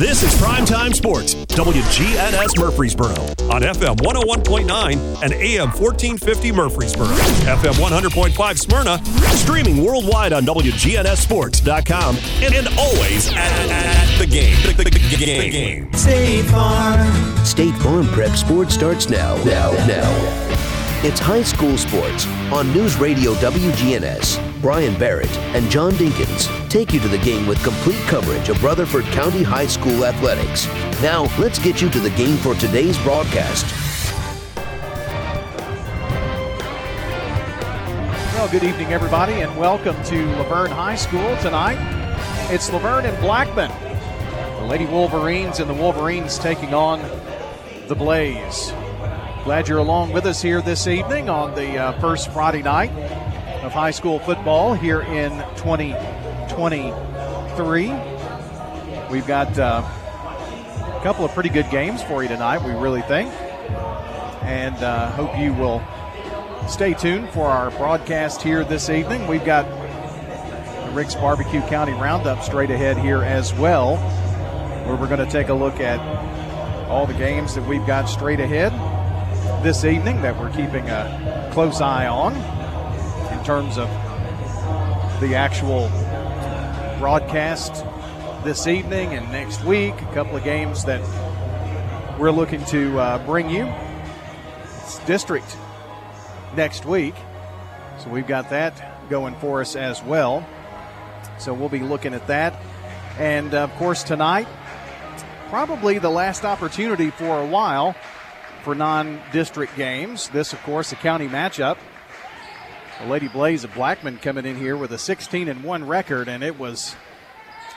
This is Primetime Sports, WGNS Murfreesboro, on FM 101.9 and AM 1450 Murfreesboro, FM 100.5 Smyrna, streaming worldwide on WGNSSports.com, and, and always at, at the game. The, the, the, the game. State Farm. State Farm Prep Sports starts now. Now, now. It's high school sports on News Radio WGNS. Brian Barrett and John Dinkins take you to the game with complete coverage of Rutherford County High School athletics. Now, let's get you to the game for today's broadcast. Well, good evening, everybody, and welcome to La Vergne High School tonight. It's La Vergne and Blackman. The Lady Wolverines and the Wolverines taking on the Blaze. Glad you're along with us here this evening on the uh, first Friday night of high school football here in 2023. We've got uh, a couple of pretty good games for you tonight, we really think. And uh, hope you will stay tuned for our broadcast here this evening. We've got the Rick's Barbecue County Roundup straight ahead here as well, where we're going to take a look at all the games that we've got straight ahead this evening that we're keeping a close eye on in terms of the actual broadcast this evening and next week. A couple of games that we're looking to uh, bring you. It's district next week. So we've got that going for us as well. So we'll be looking at that. And of course, tonight, probably the last opportunity for a while for non district games. This, of course, a county matchup. The Lady Blaze of Blackman coming in here with a 16 and 1 record, and it was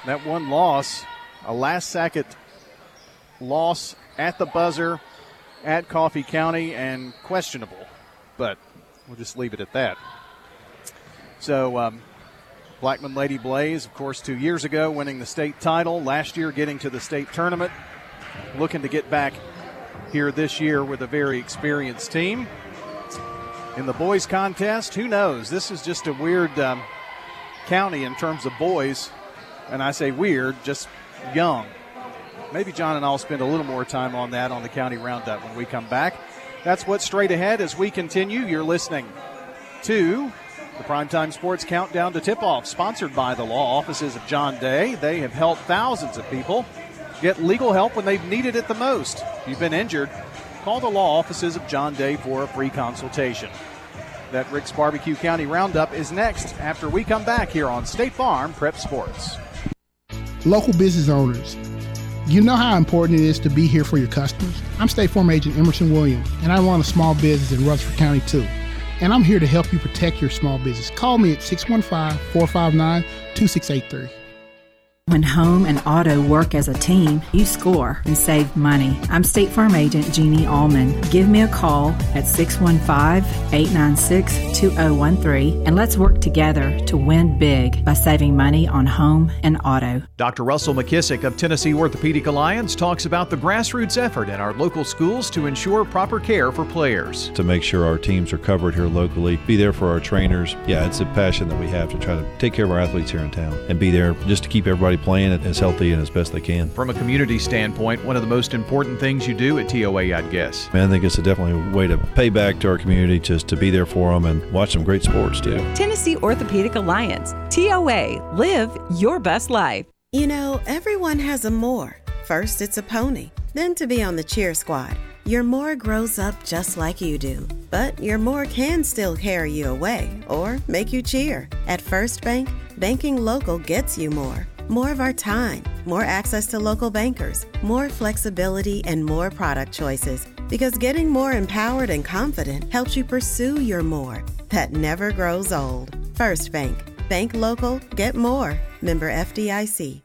that one loss, a last second loss at the buzzer at Coffee County and questionable, but we'll just leave it at that. So, um, Blackman Lady Blaze, of course, two years ago winning the state title, last year getting to the state tournament, looking to get back here this year with a very experienced team. In the boys' contest, who knows? This is just a weird um, county in terms of boys, and I say weird, just young. Maybe John and I'll spend a little more time on that on the county roundup when we come back. That's what's straight ahead as we continue. You're listening to the Primetime Sports Countdown to Tip Off, sponsored by the law offices of John Day. They have helped thousands of people get legal help when they've needed it the most. If you've been injured, call the law offices of John Day for a free consultation. That Rick's Barbecue County Roundup is next after we come back here on State Farm Prep Sports. Local business owners, you know how important it is to be here for your customers. I'm State Farm Agent Emerson Williams, and I run a small business in Rutherford County too. And I'm here to help you protect your small business. Call me at 615 459 2683. When home and auto work as a team, you score and save money. I'm State Farm Agent Jeannie Allman. Give me a call at 615 896 2013 and let's work together to win big by saving money on home and auto. Dr. Russell McKissick of Tennessee Orthopedic Alliance talks about the grassroots effort in our local schools to ensure proper care for players. To make sure our teams are covered here locally, be there for our trainers. Yeah, it's a passion that we have to try to take care of our athletes here in town and be there just to keep everybody playing it as healthy and as best they can. From a community standpoint, one of the most important things you do at TOA, I'd guess. Man, I think it's a definitely a way to pay back to our community, just to be there for them and watch some great sports too. Tennessee Orthopedic Alliance, TOA, live your best life. You know, everyone has a more. First, it's a pony, then to be on the cheer squad. Your more grows up just like you do, but your more can still carry you away or make you cheer. At First Bank, banking local gets you more. More of our time, more access to local bankers, more flexibility, and more product choices. Because getting more empowered and confident helps you pursue your more that never grows old. First Bank. Bank local, get more. Member FDIC.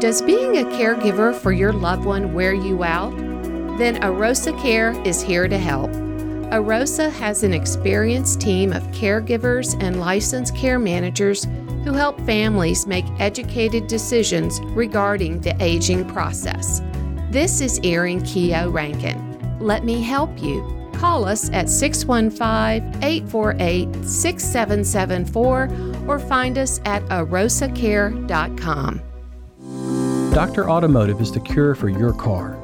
Does being a caregiver for your loved one wear you out? Then Arosa Care is here to help. Arosa has an experienced team of caregivers and licensed care managers who help families make educated decisions regarding the aging process. This is Erin Keogh Rankin. Let me help you. Call us at 615 848 6774 or find us at arosacare.com. Dr. Automotive is the cure for your car.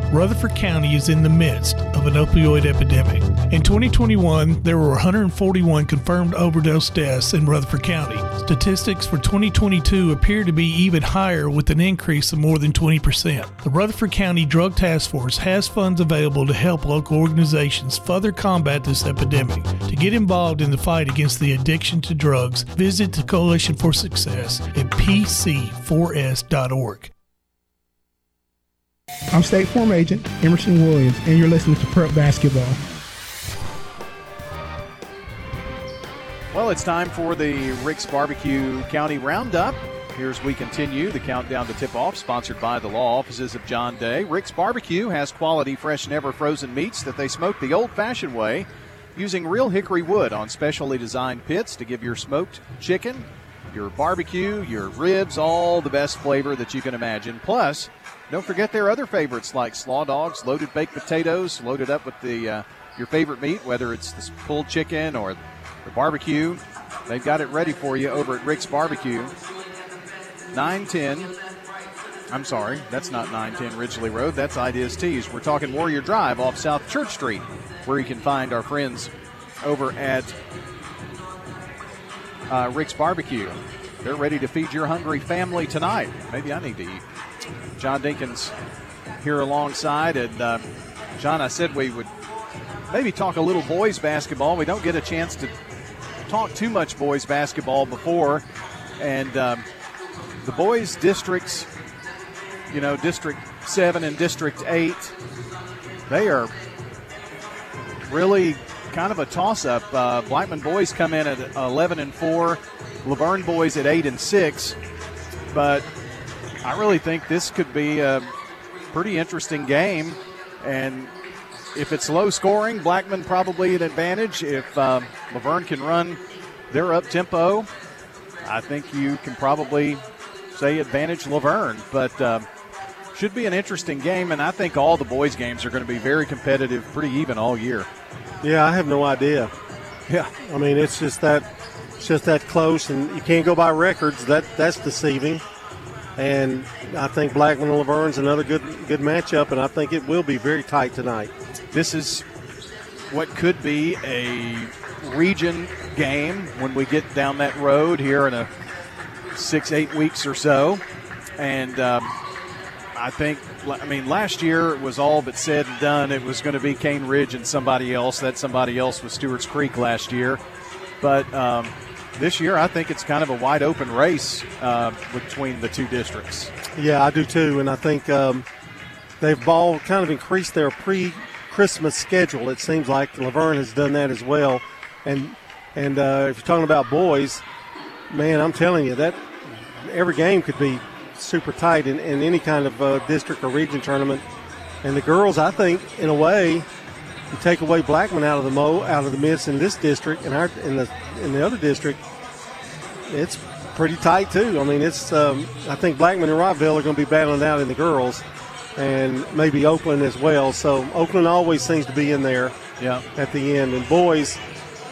Rutherford County is in the midst of an opioid epidemic. In 2021, there were 141 confirmed overdose deaths in Rutherford County. Statistics for 2022 appear to be even higher with an increase of more than 20%. The Rutherford County Drug Task Force has funds available to help local organizations further combat this epidemic. To get involved in the fight against the addiction to drugs, visit the Coalition for Success at pc4s.org. I'm State Farm Agent Emerson Williams, and you're listening to Prep Basketball. Well, it's time for the Rick's Barbecue County Roundup. Here's we continue the countdown to tip off, sponsored by the law offices of John Day. Rick's Barbecue has quality, fresh, never frozen meats that they smoke the old fashioned way using real hickory wood on specially designed pits to give your smoked chicken, your barbecue, your ribs, all the best flavor that you can imagine. Plus, don't forget their other favorites like slaw dogs, loaded baked potatoes, loaded up with the uh, your favorite meat, whether it's the pulled chicken or the barbecue. They've got it ready for you over at Rick's Barbecue. 910. I'm sorry, that's not 910 Ridgely Road. That's Ideas Tees. We're talking Warrior Drive off South Church Street, where you can find our friends over at uh, Rick's Barbecue. They're ready to feed your hungry family tonight. Maybe I need to eat. John Dinkins here alongside. And uh, John, I said we would maybe talk a little boys basketball. We don't get a chance to talk too much boys basketball before. And um, the boys districts, you know, District 7 and District 8, they are really kind of a toss up. Uh, Blackman boys come in at 11 and 4, La Vergne boys at 8 and 6. But I really think this could be a pretty interesting game. And if it's low scoring, Blackman probably an advantage. If um, La Vergne can run their up tempo, I think you can probably say advantage La Vergne. But um, should be an interesting game, and I think all the boys' games are going to be very competitive, pretty even all year. Yeah, I have no idea. Yeah, I mean it's just that it's just that close, and you can't go by records. That that's deceiving. And I think Blackman and La Vergne's another good good matchup, and I think it will be very tight tonight. This is what could be a region game when we get down that road here in a six eight weeks or so, and. Um, I think, I mean, last year it was all but said and done. It was going to be Cane Ridge and somebody else. That somebody else was Stewart's Creek last year. But um, this year, I think it's kind of a wide open race uh, between the two districts. Yeah, I do too. And I think um, they've all kind of increased their pre Christmas schedule. It seems like La Vergne has done that as well. And, and uh, if you're talking about boys, man, I'm telling you, that every game could be super tight in, in any kind of uh, district or region tournament. And the girls, I think, in a way, you take away Blackman out of the mo out of the midst in this district and our in the in the other district, it's pretty tight too. I mean, it's um, I think Blackman and Rockville are going to be battling out in the girls, and maybe Oakland as well. So Oakland always seems to be in there. Yeah. At the end, and boys,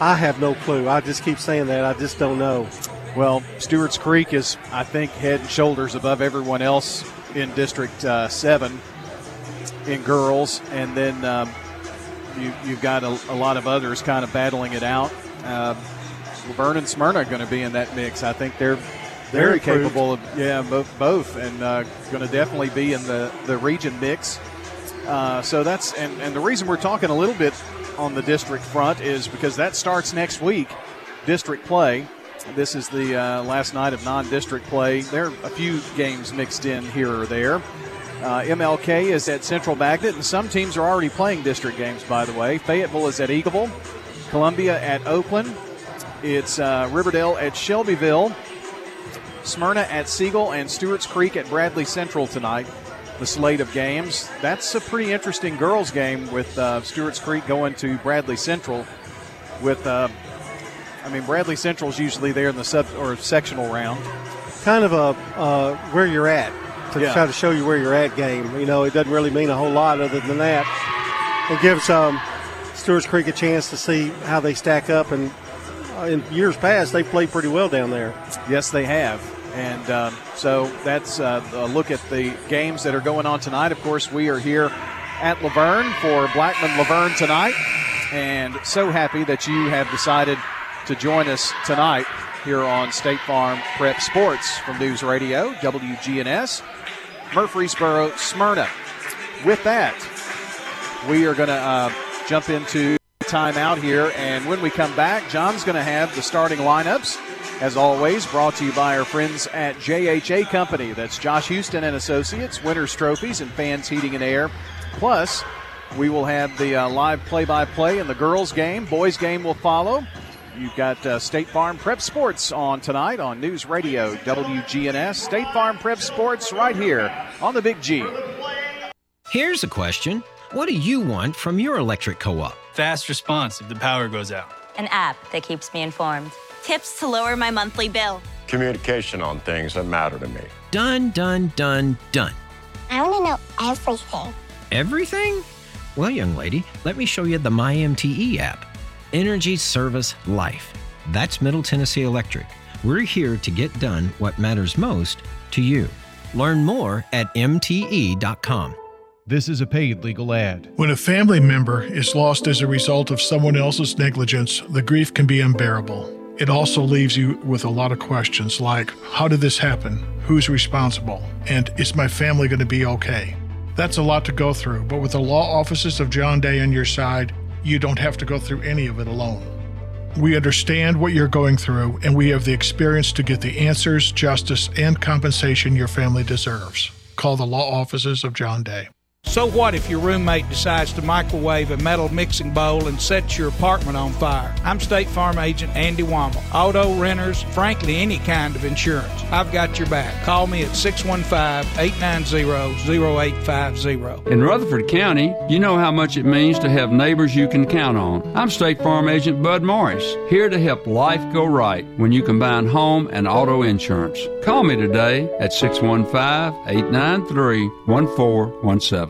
I have no clue. I just keep saying that. I just don't know. Well, Stewart's Creek is, I think, head and shoulders above everyone else in District uh, 7 in girls. And then um, you, have got a, a, lot of others kind of battling it out. Uh, La Vergne and Smyrna are going to be in that mix. I think they're very, capable of, yeah, both, both and uh, going to definitely be in the, the region mix. Uh, so that's, and, and the reason we're talking a little bit on the district front is because that starts next week, district play. This is the uh, last night of non district play. There are a few games mixed in here or there. Uh, MLK is at Central Magnet, and some teams are already playing district games, by the way. Fayetteville is at Eagleville, Columbia at Oakland. It's uh, Riverdale at Shelbyville, Smyrna at Siegel, and Stewart's Creek at Bradley Central tonight. the slate of games. That's a pretty interesting girls' game with uh, Stewart's Creek going to Bradley Central. With, uh, I mean, Bradley Central's usually there in the sub or sectional round. Kind of a uh, where you're at to Yeah. try to show you where you're at game. You know, it doesn't really mean a whole lot other than that. It gives um, Stewart's Creek a chance to see how they stack up. And uh, in years past, they played pretty well down there. Yes, they have. And um, so that's uh, a look at the games that are going on tonight. Of course, we are here at La Vergne for Blackman La Vergne tonight. And so happy that you have decided to join us tonight here on State Farm Prep Sports from News Radio, WGNS, Murfreesboro, Smyrna. With that, we are going to uh, jump into timeout here. And when we come back, John's going to have the starting lineups. As always, brought to you by our friends at JHA Company. That's Josh Houston and Associates, Winners Trophies, and Fans Heating and Air. Plus, we will have the uh, live play-by-play in the girls' game. Boys' game will follow. You've got uh, State Farm Prep Sports on tonight on News Radio WGNS. State Farm Prep Sports right here on the Big G. Here's a question What do you want from your electric co op? Fast response if the power goes out. An app that keeps me informed. Tips to lower my monthly bill. Communication on things that matter to me. Done, done, done, done. I want to know everything. Everything? Well, young lady, let me show you the MyMTE app Energy Service Life. That's Middle Tennessee Electric. We're here to get done what matters most to you. Learn more at MTE.com. This is a paid legal ad. When a family member is lost as a result of someone else's negligence, the grief can be unbearable. It also leaves you with a lot of questions like How did this happen? Who's responsible? And is my family going to be okay? That's a lot to go through, but with the law offices of John Day on your side, you don't have to go through any of it alone. We understand what you're going through, and we have the experience to get the answers, justice, and compensation your family deserves. Call the law offices of John Day. So what if your roommate decides to microwave a metal mixing bowl and sets your apartment on fire? I'm State Farm Agent Andy Wommel. Auto renters, frankly, any kind of insurance. I've got your back. Call me at 615-890-0850. In Rutherford County, you know how much it means to have neighbors you can count on. I'm State Farm Agent Bud Morris, here to help life go right when you combine home and auto insurance. Call me today at 615-893-1417.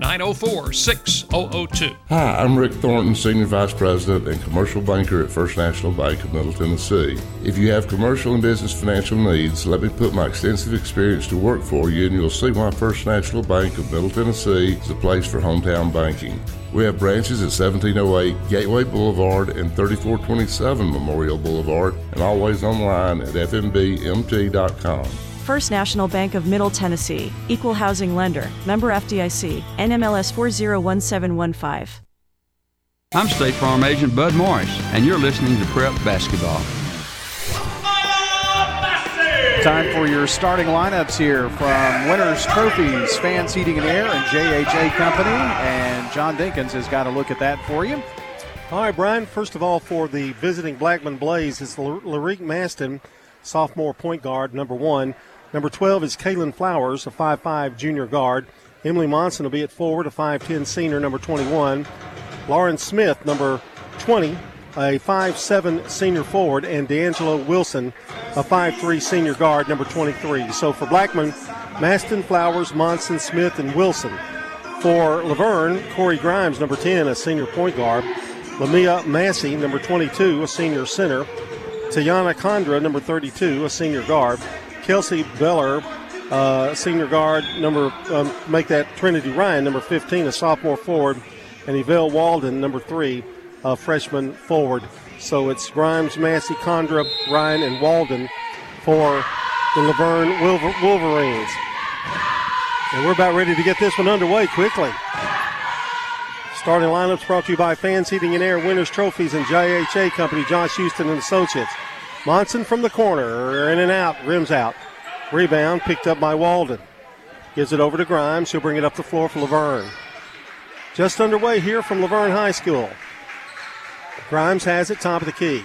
904 6002. Hi, I'm Rick Thornton, Senior Vice President and Commercial Banker at First National Bank of Middle Tennessee. If you have commercial and business financial needs, let me put my extensive experience to work for you, and you'll see why First National Bank of Middle Tennessee is the place for hometown banking. We have branches at 1708 Gateway Boulevard and 3427 Memorial Boulevard, and always online at fnbmt.com. First National Bank of Middle Tennessee, Equal Housing Lender, member FDIC, NMLS 401715. I'm State Farm Agent Bud Morris, and you're listening to Prep Basketball. Time for your starting lineups here from Winners Trophies, Fans Heating and Air, and JHA Company. And John Dinkins has got a look at that for you. All right, Brian. First of all, for the visiting Blackman Blaze, it's Larique Maston, sophomore point guard, number one. Number 12 is Kaylin Flowers, a 5'5 junior guard. Emily Monson will be at forward, a 5'10 senior, number 21. Lauren Smith, number 20, a 5'7 senior forward. And D'Angelo Wilson, a 5'3 senior guard, number 23. So for Blackman, Maston, Flowers, Monson, Smith, and Wilson. For La Vergne, Corey Grimes, number 10, a senior point guard. Lamia Massey, number 22, a senior center. Tayana Condra, number 32, a senior guard. Kelsey Beller, uh, senior guard, number um, make that Trinity Ryan, number 15, a sophomore forward, and Yvelle Walden, number three, a freshman forward. So it's Grimes, Massey, Condra, Ryan, and Walden for the La Vergne Wolver- Wolverines. And we're about ready to get this one underway quickly. Starting lineups brought to you by Fans Heating and Air, Winners Trophies, and JHA Company, Josh Houston and Associates. Monson from the corner, in and out, rims out. Rebound picked up by Walden. Gives it over to Grimes. She'll bring it up the floor for La Vergne. Just underway here from La Vergne High School. Grimes has it, top of the key.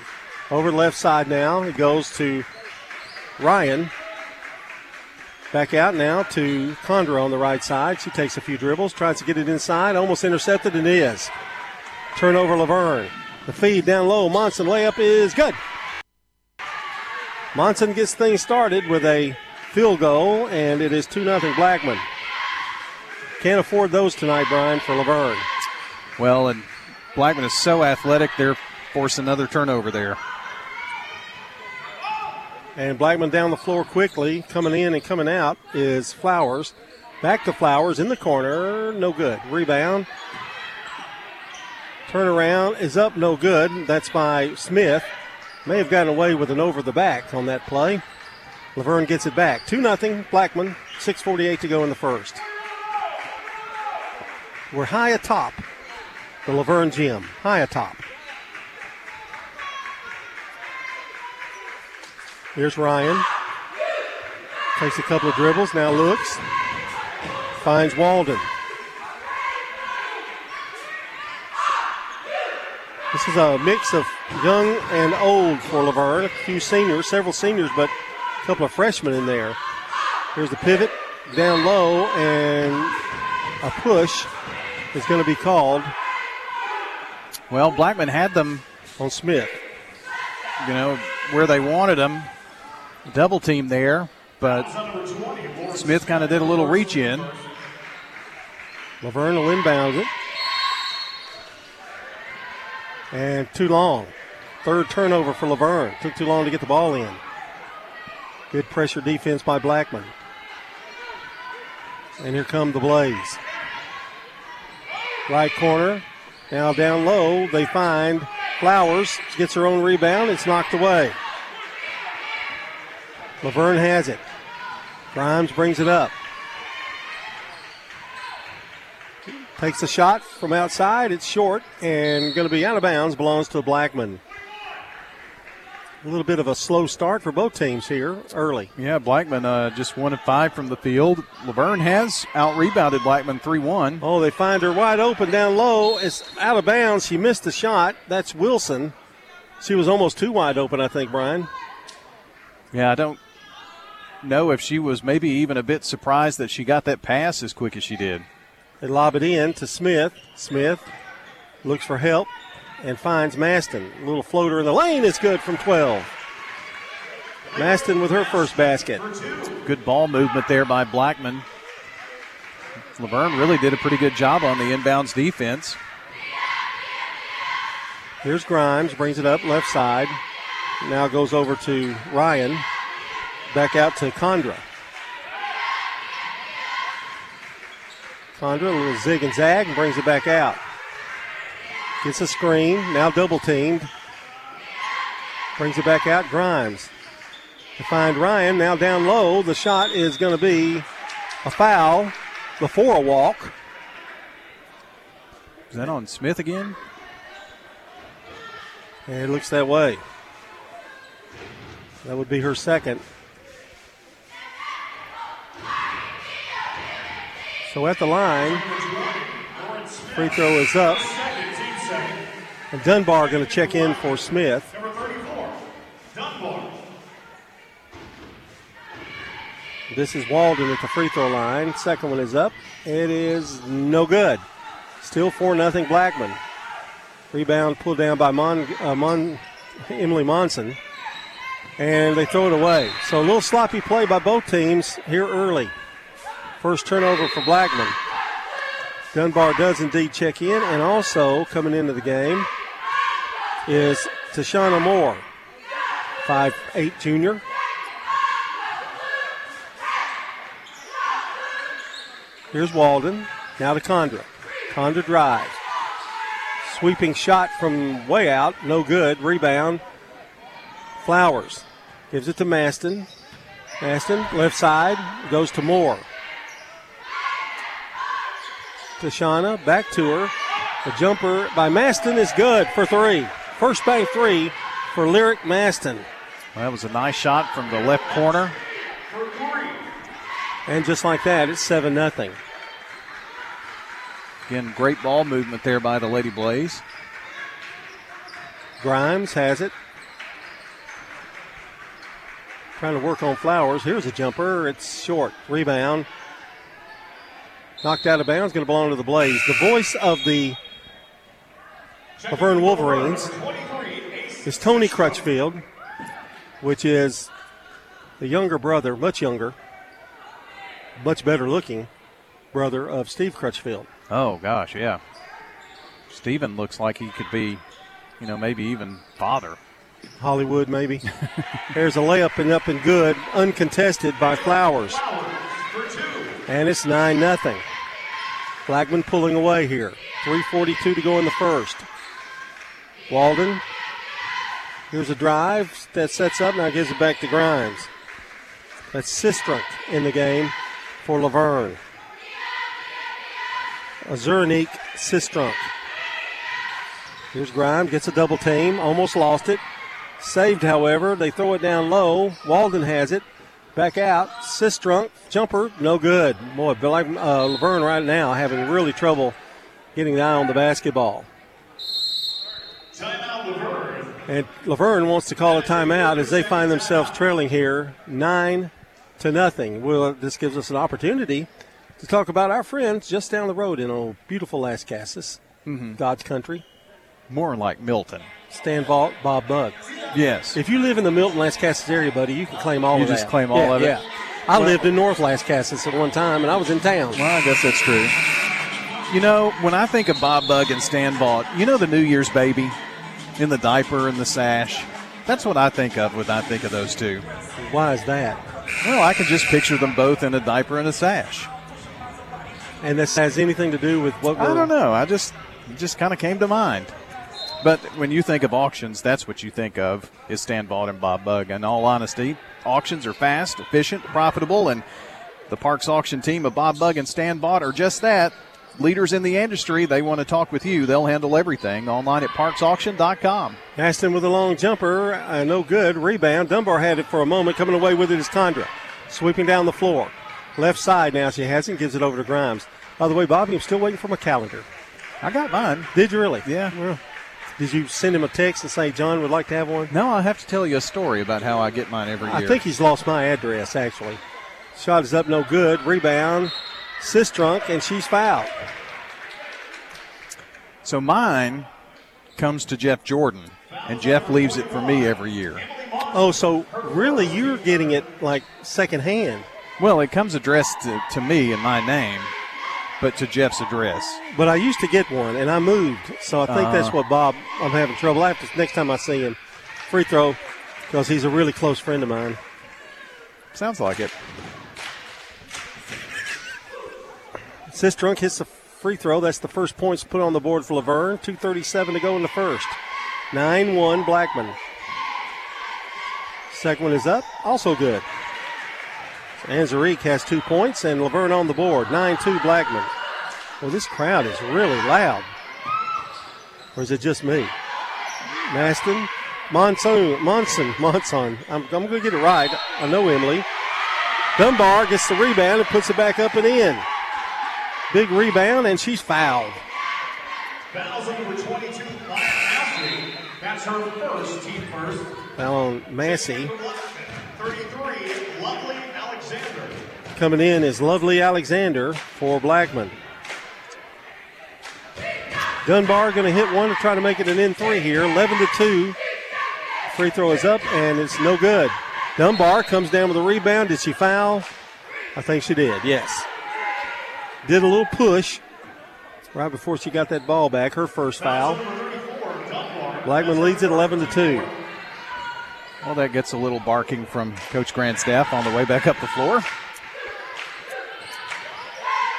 Over the left side now. It goes to Ryan. Back out now to Condra on the right side. She takes a few dribbles, tries to get it inside, almost intercepted, and is. Turnover La Vergne. The feed down low. Monson layup is good. Monson gets things started with a field goal, and it is 2 0 Blackman. Can't afford those tonight, Brian, for La Vergne. Well, and Blackman is so athletic, they're forcing another turnover there. And Blackman down the floor quickly, coming in and coming out is Flowers. Back to Flowers in the corner, no good. Rebound. Turnaround is up, no good. That's by Smith. May have gotten away with an over the back on that play. La Vergne gets it back. 2 0, Blackman. 6.48 to go in the first. We're high atop the La Vergne Gym. High atop. Here's Ryan. Takes a couple of dribbles, now looks. Finds Walden. This is a mix of young and old for La Vergne. A few seniors, several seniors, but a couple of freshmen in there. Here's the pivot down low, and a push is going to be called. Well, Blackman had them on Smith. You know, where they wanted them. Double team there, but Smith kind of did a little reach in. La Vergne will inbound it. And too long. Third turnover for La Vergne. Took too long to get the ball in. Good pressure defense by Blackman. And here come the Blaze. Right corner. Now down low, they find Flowers. Gets her own rebound. It's knocked away. La Vergne has it. Grimes brings it up. Takes a shot from outside. It's short and going to be out of bounds. Belongs to Blackman. A little bit of a slow start for both teams here early. Yeah, Blackman uh, just one of five from the field. La Vergne has out rebounded Blackman 3 1. Oh, they find her wide open down low. It's out of bounds. She missed the shot. That's Wilson. She was almost too wide open, I think, Brian. Yeah, I don't know if she was maybe even a bit surprised that she got that pass as quick as she did. They lob it in to Smith. Smith looks for help and finds Maston. A little floater in the lane is good from 12. Maston with her first basket. Good ball movement there by Blackman. La Vergne really did a pretty good job on the inbounds defense. Here's Grimes, brings it up left side. Now goes over to Ryan. Back out to Condra. Condra, a little zig and zag, and brings it back out. Gets a screen, now double teamed. Brings it back out, Grimes. To find Ryan, now down low. The shot is going to be a foul before a walk. Is that on Smith again? It looks that way. That would be her second. So at the line, free throw is up. And Dunbar going to check in for Smith. This is Walden at the free throw line. Second one is up. It is no good. Still 4 0 Blackman. Rebound pulled down by Mon, uh, Mon, Emily Monson. And they throw it away. So a little sloppy play by both teams here early. First turnover for Blackman. Dunbar does indeed check in, and also coming into the game is Tashana Moore, five-eight junior. Here's Walden. Now to Condra. Condra drives. Sweeping shot from way out. No good. Rebound. Flowers. Gives it to Maston. Maston, left side, goes to Moore. Tashana back to her. The jumper by Maston is good for three. First bank three for Lyric Maston. Well, that was a nice shot from the left corner. And just like that, it's 7 0. Again, great ball movement there by the Lady Blaze. Grimes has it. Trying to work on Flowers. Here's a jumper. It's short. Rebound. Knocked out of bounds. Going to belong to the Blaze. The voice of the La Vergne Wolverines is Tony Crutchfield, which is the younger brother, much younger, much better looking brother of Steve Crutchfield. Oh, gosh, yeah. Steven looks like he could be, you know, maybe even father. Hollywood, maybe. There's a layup and up and good, uncontested by Flowers. And it's 9 0. Blackman pulling away here. 3.42 to go in the first. Walden. Here's a drive that sets up, now gives it back to Grimes. That's Sistrunk in the game for La Vergne. Azurnik Sistrunk. Here's Grimes, gets a double team, almost lost it. Saved, however. They throw it down low. Walden has it. Back out. Sistrunk, jumper, no good. Boy, like uh, La Vergne right now having really trouble getting the eye on the basketball. And La Vergne wants to call a timeout as they find themselves trailing here, nine to nothing. Well, this gives us an opportunity to talk about our friends just down the road in old beautiful Lascassas, mm-hmm. God's country. More like Milton. Stan Vault, Bob Bug. Yes. If you live in the Milton Lascassas area, buddy, you can claim all you of that. You just claim all yeah, of it. Yeah. I well, lived in North Lascassas at one time, and I was in town. Well, I guess that's true. You know, when I think of Bob Bug and Stan Vault, you know the New Year's baby in the diaper and the sash. That's what I think of when I think of those two. Why is that? Well, I can just picture them both in a diaper and a sash. And this has anything to do with what I don't know. I just just kind of came to mind. But when you think of auctions, that's what you think of is Stan Vault and Bob Bug. In all honesty, auctions are fast, efficient, profitable, and the Parks auction team of Bob Bug and Stan Vault are just that. Leaders in the industry, they want to talk with you. They'll handle everything online at parksauction.com. Aston with a long jumper, uh, no good. Rebound. Dunbar had it for a moment. Coming away with it is Condra. Sweeping down the floor. Left side now she has it, gives it over to Grimes. By the way, Bobby, I'm still waiting for my calendar. I got mine. Did you really? Yeah. Well, did you send him a text and say John would like to have one? No, I have to tell you a story about how I get mine every year. I think he's lost my address actually. Shot is up, no good. Rebound, Sistrunk, and she's fouled. So mine comes to Jeff Jordan, and Jeff leaves it for me every year. Oh, so really you're getting it like secondhand? Well, it comes addressed to, to me in my name, but to Jeff's address. But I used to get one, and I moved, so I think Uh. that's what Bob. I'm having trouble. I have to next time I see him, free throw, because he's a really close friend of mine. Sounds like it. Sistrunk hits the free throw. That's the first points put on the board for La Vergne. 2.37 to go in the first. 9 1 Blackman. Second one is up. Also good. Anzarique has two points and La Vergne on the board. 9 2 Blackman. Well, this crowd is really loud. Or is it just me? Maston. Monsoon. Monson. Monson. I'm, I'm going to get it right. I know Emily. Dunbar gets the rebound and puts it back up and in. Big rebound, and she's fouled. Fouls on number 22, Massey. That's her first, team first. Foul on Massey. 33, Lovely Alexander. Coming in is Lovely Alexander for Blackman. Dunbar going to hit one to try to make it an N3 here. 11 to 2. Free throw is up, and it's no good. Dunbar comes down with a rebound. Did she foul? I think she did, yes. Did a little push right before she got that ball back. Her first foul. Blackman leads it 11 to 2. Well, that gets a little barking from Coach Grandstaff on the way back up the floor.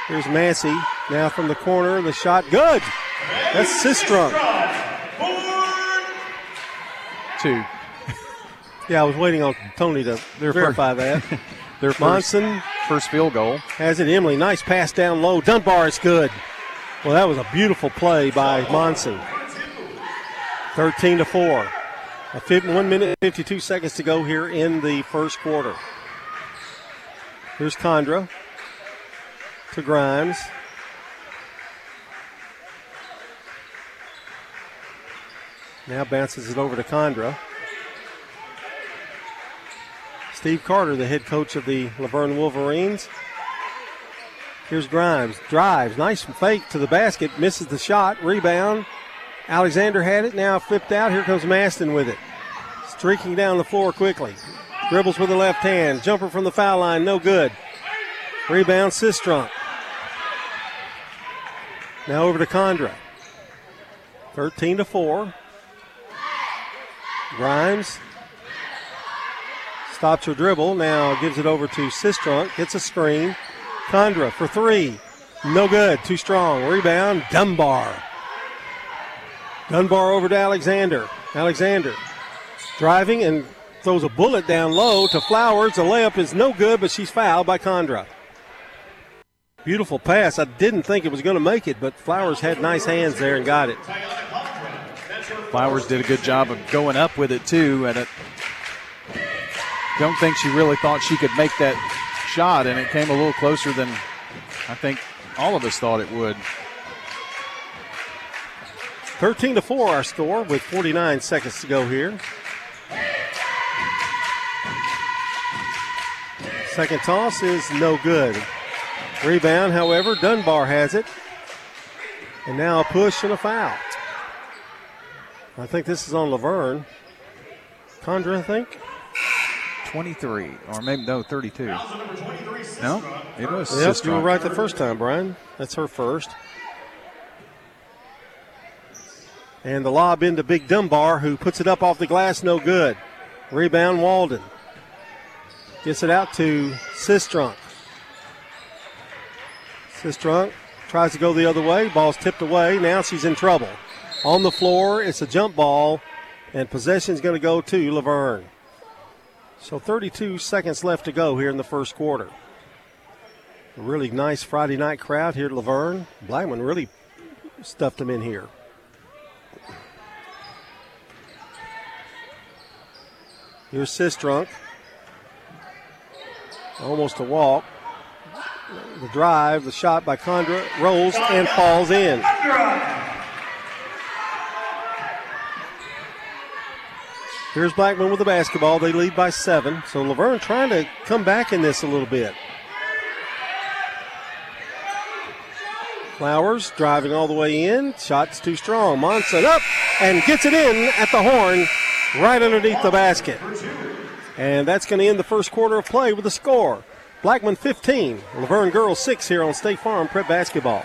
Here's Massey now from the corner. The shot good. That's Sistrunk. Two. Yeah, I was waiting on Tony to Their verify that. Their Monson first field goal. has it. Emily, nice pass down low. Dunbar is good. Well, that was a beautiful play by Monson. 13 to 4. A 1 minute 52 seconds to go here in the first quarter. Here's Condra to Grimes. Now bounces it over to Condra. Steve Carter, the head coach of the La Vergne Wolverines. Here's Grimes. Drives. Nice fake to the basket. Misses the shot. Rebound. Alexander had it. Now flipped out. Here comes Maston with it. Streaking down the floor quickly. Dribbles with the left hand. Jumper from the foul line. No good. Rebound Sistrunk. Now over to Condra. 13 to 4. Grimes stops her dribble. Now gives it over to Sistrunk. Gets a screen. Condra for three. No good. Too strong. Rebound. Dunbar. Dunbar over to Alexander. Alexander driving and throws a bullet down low to Flowers. The layup is no good, but she's fouled by Condra. Beautiful pass. I didn't think it was going to make it, but Flowers had nice hands there and got it. Flowers did a good job of going up with it too, and it don't think she really thought she could make that shot, and it came a little closer than I think all of us thought it would. 13 to 4 our score with 49 seconds to go here. Second toss is no good. Rebound, however, Dunbar has it. And now a push and a foul. I think this is on La Vergne. Condra, I think. 23, or maybe, no, 32. No, it was Yep, you were right the first time, Brian. That's her first. And the lob into Big Dunbar, who puts it up off the glass, no good. Rebound, Walden. Gets it out to Sistrunk. Sistrunk tries to go the other way. Ball's tipped away. Now she's in trouble. On the floor, it's a jump ball, and possession's going to go to La Vergne. So 32 seconds left to go here in the first quarter. A really nice Friday night crowd here at La Vergne. Blackman really stuffed them in here. Here's Sistrunk. Almost a walk. The drive, the shot by Condra rolls and falls in. Here's Blackman with the basketball. They lead by seven. So La Vergne trying to come back in this a little bit. Flowers driving all the way in. Shot's too strong. Monson up and gets it in at the horn right underneath the basket. And that's going to end the first quarter of play with a score. Blackman 15, La Vergne Girls 6 here on State Farm Prep Basketball.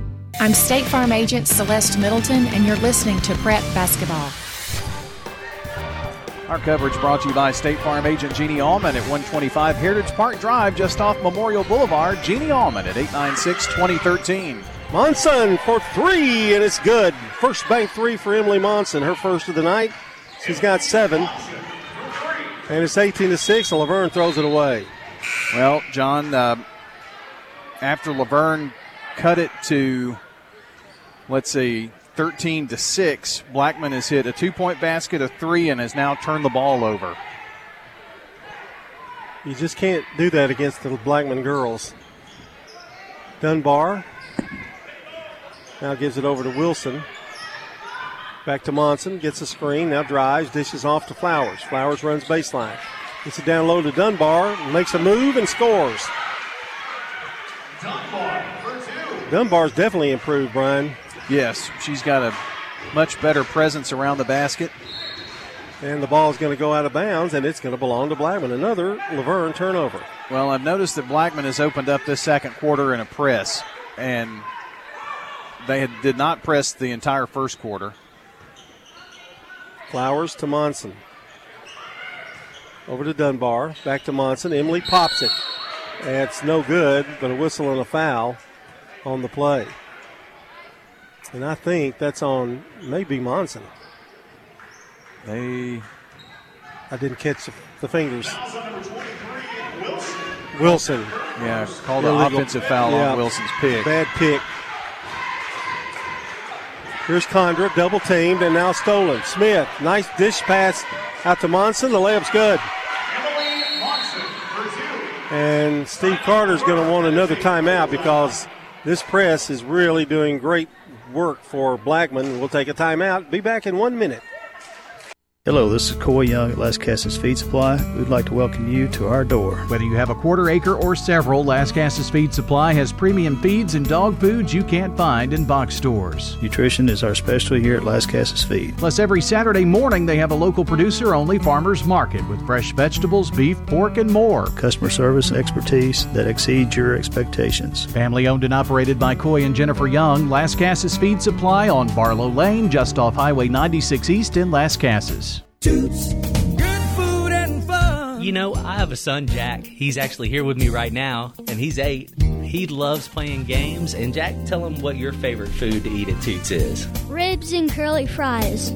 I'm State Farm Agent Celeste Middleton, and you're listening to Prep Basketball. Our coverage brought to you by State Farm agent Jeannie Allman at 125 Heritage Park Drive, just off Memorial Boulevard. Jeannie Allman at 896 2013. Monson for three, and it's good. First bank three for Emily Monson, her first of the night. She's got seven. And it's 18 to 6, and La Vergne throws it away. Well, John, uh, after La Vergne cut it to, let's see, 13 to 6. Blackman has hit a two point basket, a three, and has now turned the ball over. You just can't do that against the Blackman girls. Dunbar now gives it over to Wilson. Back to Monson, gets a screen, now drives, dishes off to Flowers. Flowers runs baseline. Gets it down low to Dunbar, makes a move and scores. Dunbar's definitely improved, Brian. Yes, she's got a much better presence around the basket. And the ball is going to go out of bounds, and it's going to belong to Blackman. Another La Vergne turnover. Well, I've noticed that Blackman has opened up this second quarter in a press, and they had, did not press the entire first quarter. Flowers to Monson. Over to Dunbar. Back to Monson. Emily pops it. It's no good, but a whistle and a foul on the play. And I think that's on maybe Monson. They. I didn't catch the fingers. Wilson. Yeah, called an offensive foul yeah. on Wilson's pick. Bad pick. Here's Condra, double teamed and now stolen. Smith, nice dish pass out to Monson. The layup's good. And Steve Carter's going to want another timeout because this press is really doing great work for Blackman. We'll take a timeout. Be back in one minute. Hello, this is Coy Young at Lascassas Feed Supply. We'd like to welcome you to our door. Whether you have a quarter acre or several, Lascassas Feed Supply has premium feeds and dog foods you can't find in box stores. Nutrition is our specialty here at Lascassas Feed. Plus, every Saturday morning they have a local producer only farmers market with fresh vegetables, beef, pork, and more. Customer service and expertise that exceeds your expectations. Family owned and operated by Coy and Jennifer Young, Lascassas Feed Supply on Barlow Lane, just off Highway 96 East in Lascassas. Toots. Good food and fun. You know, I have a son, Jack. He's actually here with me right now, and he's eight. He loves playing games. And Jack, tell him what your favorite food to eat at Toots is. Ribs and curly fries.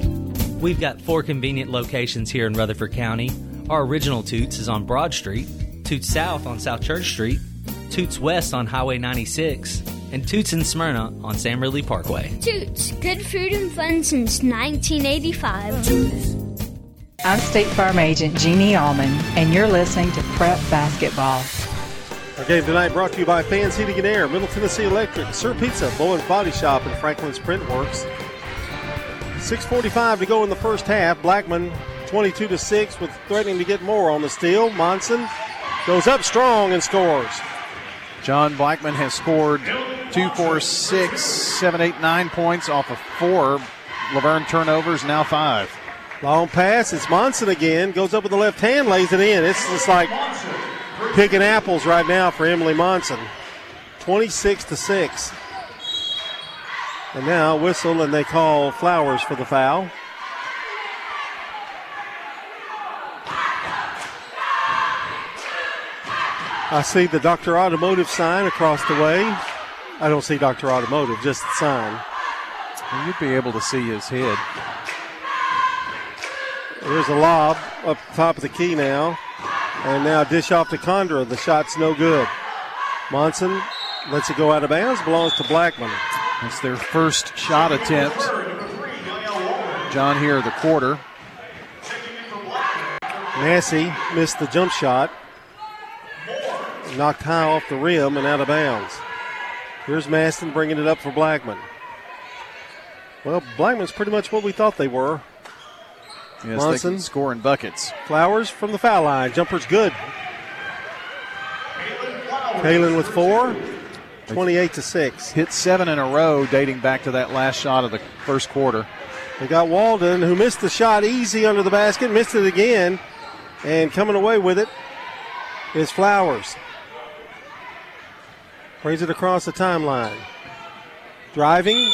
We've got four convenient locations here in Rutherford County. Our original Toots is on Broad Street, Toots South on South Church Street, Toots West on Highway 96, and Toots in Smyrna on Sam Ridley Parkway. Toots, good food and fun since 1985. Toots. I'm State Farm Agent Jeannie Allman, and you're listening to Prep Basketball. Our game tonight brought to you by Fans Heating and Air, Middle Tennessee Electric, Sir Pizza, Bowen's Body Shop, and Franklin's Print Works. 6.45 to go in the first half. Blackman 22 to 6 with threatening to get more on the steal. Monson goes up strong and scores. John Blackman has scored two, four, six, seven, eight, nine points off of four La Vergne turnovers, now five. Long pass. It's Monson again. Goes up with the left hand, lays it in. It's just like picking apples right now for Emily Monson. 26 to 6. And now whistle, and they call Flowers for the foul. I see the Dr. Automotive sign across the way. I don't see Dr. Automotive, just the sign. You'd be able to see his head. There's a lob up top of the key now. And now dish off to Condra. The shot's no good. Monson lets it go out of bounds. Belongs to Blackman. It's their first shot attempt. John here, the quarter. Massey missed the jump shot. Knocked high off the rim and out of bounds. Here's Maston bringing it up for Blackman. Well, Blackman's pretty much what we thought they were. Yes, Monson scoring buckets. Flowers from the foul line. Jumper's good. Kaylin with four. 28 to 6. Hit seven in a row dating back to that last shot of the first quarter. They got Walden, who missed the shot easy under the basket, missed it again, and coming away with it is Flowers. Brings it across the timeline. Driving.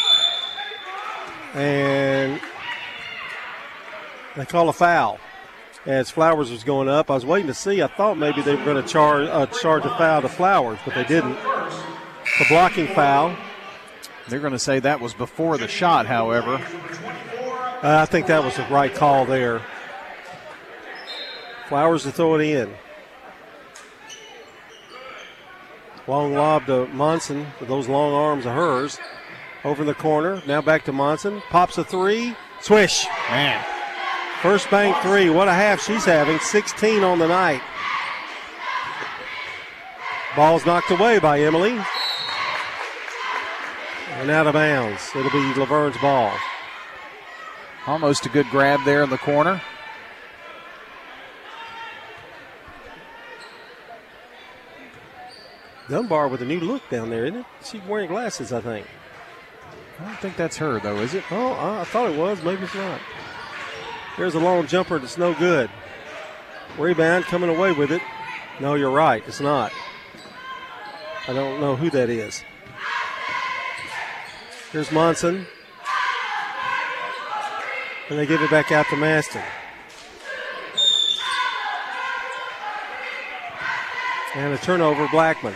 And they call a foul as Flowers was going up. I was waiting to see. I thought maybe they were going to charge uh, charge a foul to Flowers, but they didn't. The blocking foul. They're going to say that was before the shot, however. Uh, I think that was the right call there. Flowers to throw it in. Long lob to Monson with those long arms of hers. Over in the corner. Now back to Monson. Pops a three. Swish. Man. First bank three. What a half she's having. 16 on the night. Ball's knocked away by Emily. And out of bounds. It'll be La Vergne's ball. Almost a good grab there in the corner. Dunbar with a new look down there, isn't it? She's wearing glasses, I think. I don't think that's her, though, is it? Oh, I thought it was. Maybe it's not. There's a long jumper that's no good. Rebound coming away with it. No, you're right. It's not. I don't know who that is. Here's Monson. And they give it back out to Maston. And a turnover, Blackman.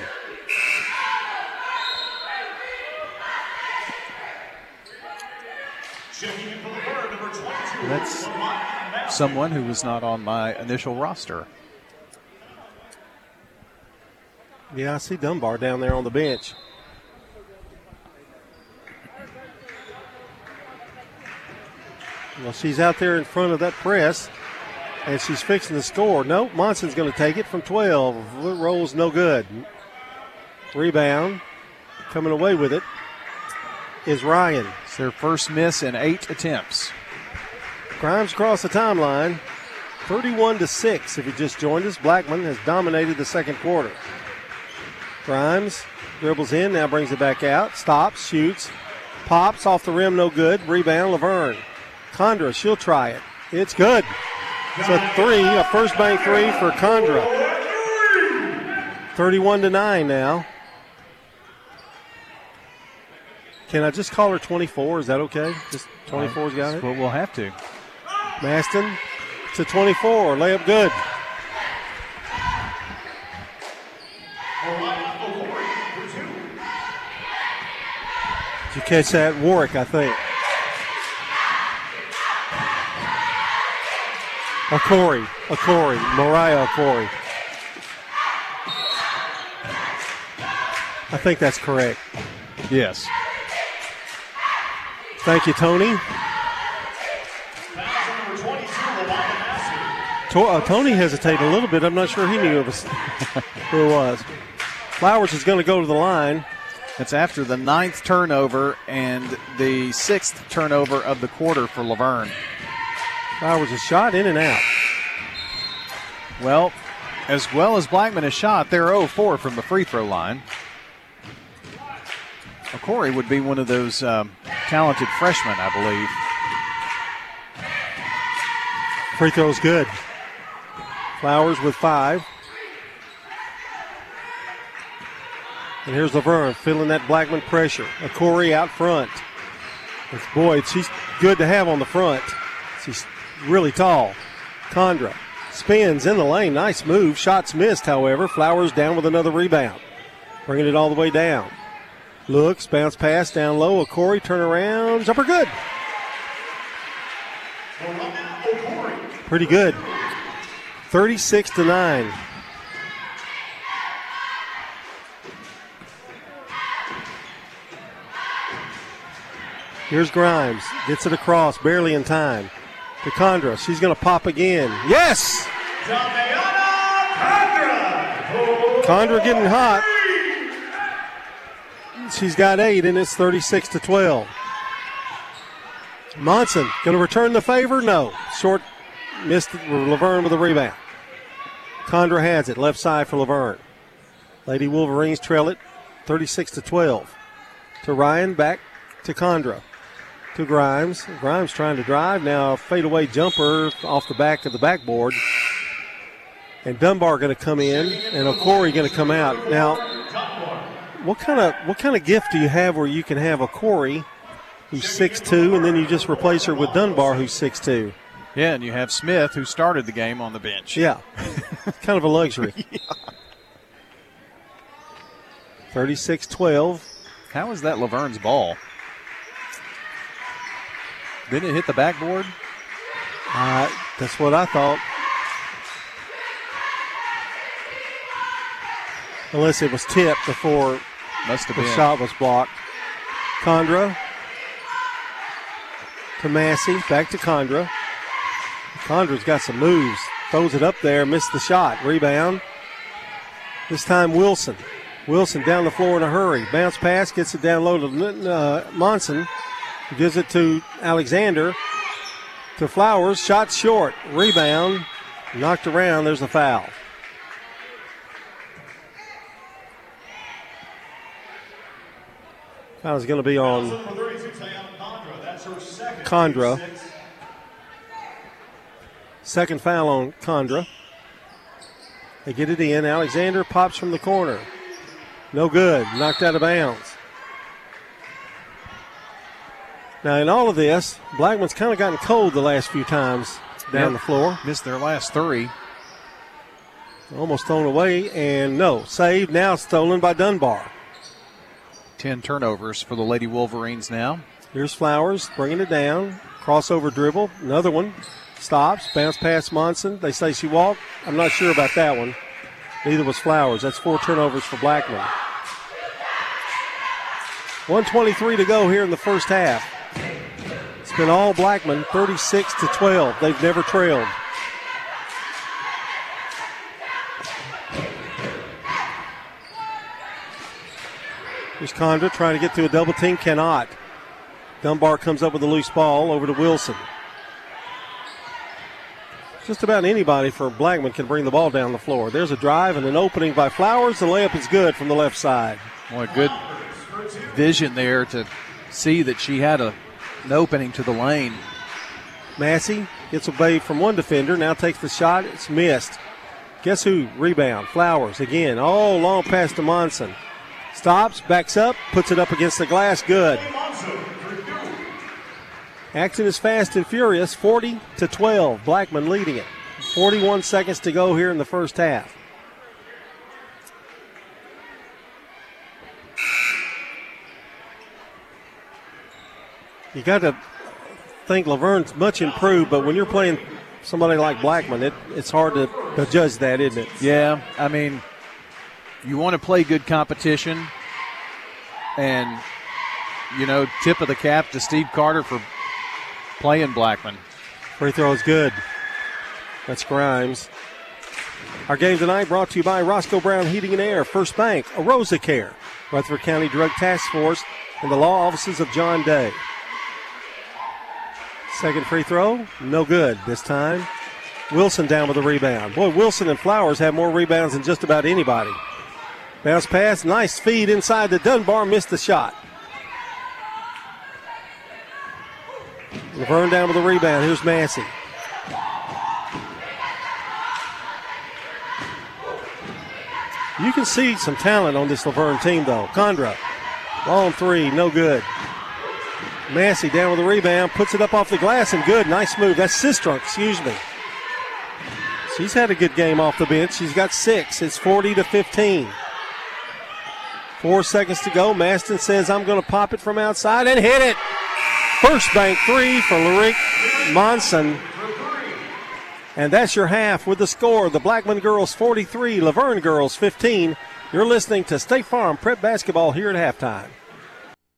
That's someone who was not on my initial roster. Yeah, I see Dunbar down there on the bench. Well, she's out there in front of that press, and she's fixing to score. Nope, Monson's going to take it from 12. It rolls no good. Rebound. Coming away with it is Ryan. It's their first miss in eight attempts. Grimes across the timeline. 31 to 6. If you just joined us, Blackman has dominated the second quarter. Grimes dribbles in, now brings it back out, stops, shoots, pops off the rim, no good. Rebound, La Vergne. Condra, she'll try it. It's good. It's a three, a first bank three for Condra. 31 to 9 now. Can I just call her 24? Is that okay? Just 24's uh, got it? Well, we'll have to. Maston to 24. Layup good. Did you catch that? Warwick, I think. Okori. Okori. Mariah Okori. I think that's correct. Yes. Thank you, Tony. To- uh, Tony hesitated a little bit. I'm not sure he knew it was who it was. Flowers is going to go to the line. It's after the ninth turnover and the sixth turnover of the quarter for La Vergne. Flowers is shot in and out. Well, as well as Blackman has shot, they're 0 4 from the free throw line. Corey would be one of those um, talented freshmen, I believe. Free throw's good. Flowers with five. And here's La Vergne feeling that Blackman pressure. Okori out front. It's Boyd. She's good to have on the front. She's really tall. Condra spins in the lane. Nice move. Shots missed, however. Flowers down with another rebound. Bringing it all the way down. Looks, bounce pass down low. Okori turn around. Jumper good. Pretty good. 36 to 9. Here's Grimes. Gets it across, barely in time. To Condra. She's going to pop again. Yes! Condra getting hot. She's got eight, and it's 36 to 12. Monson going to return the favor? No. Short missed La Vergne with a rebound. Condra has it, left side for La Vergne. Lady Wolverines trail it 36 to 12. To Ryan, back to Condra. To Grimes. Grimes trying to drive. Now fadeaway jumper off the back of the backboard. And Dunbar going to come in, and Okori going to come out. Now, what kind of what kind of gift do you have where you can have a Corey who's 6'2", and then you just replace her with Dunbar who's 6'2"? Yeah, and you have Smith who started the game on the bench. Yeah, kind of a luxury. 36-12. How is that La Vergne's ball? Didn't it hit the backboard? Uh, that's what I thought. Unless it was tipped before Must have the been. shot was blocked. Condra to Massey, back to Condra. Condra's got some moves. Throws it up there, missed the shot. Rebound. This time Wilson. Wilson down the floor in a hurry. Bounce pass, gets it down low to uh, Monson. Gives it to Alexander. To Flowers. Shot short. Rebound. Knocked around. There's a foul. Foul's going to be on Condra. Second foul on Condra. They get it in. Alexander pops from the corner. No good. Knocked out of bounds. Now, in all of this, Blackman's kind of gotten cold the last few times down Yep. the floor. Missed their last three. Almost thrown away, and no. Saved, now stolen by Dunbar. 10 turnovers for the Lady Wolverines now. Here's Flowers bringing it down. Crossover dribble. Another one. Stops. Bounce past Monson. They say she walked. I'm not sure about that one. Neither was Flowers. That's four turnovers for Blackman. 123 to go here in the first half. It's been all Blackman, 36 to 12. They've never trailed. Here's Condra trying to get to a double team, cannot. Dunbar comes up with a loose ball over to Wilson. Just about anybody for Blackman can bring the ball down the floor. There's a drive and an opening by Flowers. The layup is good from the left side. Boy, good vision there to see that she had a, an opening to the lane. Massey gets away from one defender, now takes the shot. It's missed. Guess who? Rebound. Flowers again. Oh, long pass to Monson. Stops, backs up, puts it up against the glass. Good. Action is fast and furious. 40 to 12. Blackman leading it. 41 seconds to go here in the first half. You got to think La Vergne's much improved, but when you're playing somebody like Blackman, it, it's hard to, to judge that, isn't it? Yeah, I mean, you want to play good competition, and you know, tip of the cap to Steve Carter for playing Blackman. Free throw is good. That's Grimes. Our game tonight brought to you by Roscoe Brown Heating and Air, First Bank, Arosa Care, Rutherford County Drug Task Force, and the law offices of John Day. Second free throw, no good this time. Wilson down with a rebound. Boy, Wilson and Flowers have more rebounds than just about anybody. Bounce pass, nice feed inside the Dunbar, missed the shot. La Vergne down with a rebound. Here's Massey. You can see some talent on this La Vergne team, though. Condra, long three, no good. Massey down with a rebound, puts it up off the glass and good. Nice move. That's Sistrunk, excuse me. She's had a good game off the bench. She's got six. It's 40 to 15. Four seconds to go. Maston says, I'm going to pop it from outside and hit it. First bank three for Lyric Monson. And that's your half with the score. The Blackman girls 43, La Vergne girls 15. You're listening to State Farm Prep Basketball here at halftime.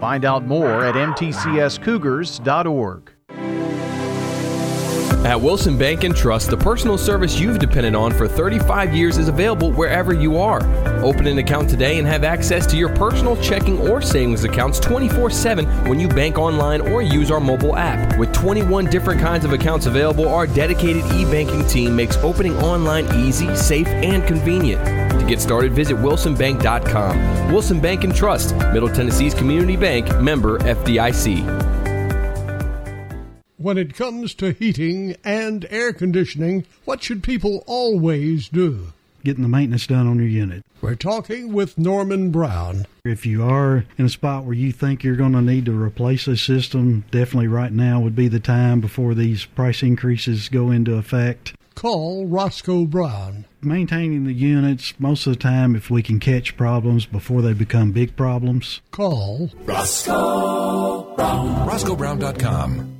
Find out more at mtcscougars.org. At Wilson Bank and Trust, the personal service you've depended on for 35 years is available wherever you are. Open an account today and have access to your personal checking or savings accounts 24 7 when you bank online or use our mobile app. With 21 different kinds of accounts available, our dedicated e banking team makes opening online easy, safe, and convenient. To get started, visit wilsonbank.com. Wilson Bank and Trust, Middle Tennessee's community bank, member FDIC. When it comes to heating and air conditioning, what should people always do? Getting the maintenance done on your unit. We're talking with Norman Brown. If you are in a spot where you think you're going to need to replace a system, definitely right now would be the time before these price increases go into effect. Call Roscoe Brown. Maintaining the units, most of the time, if we can catch problems before they become big problems. Call Roscoe Brown. RoscoeBrown.com.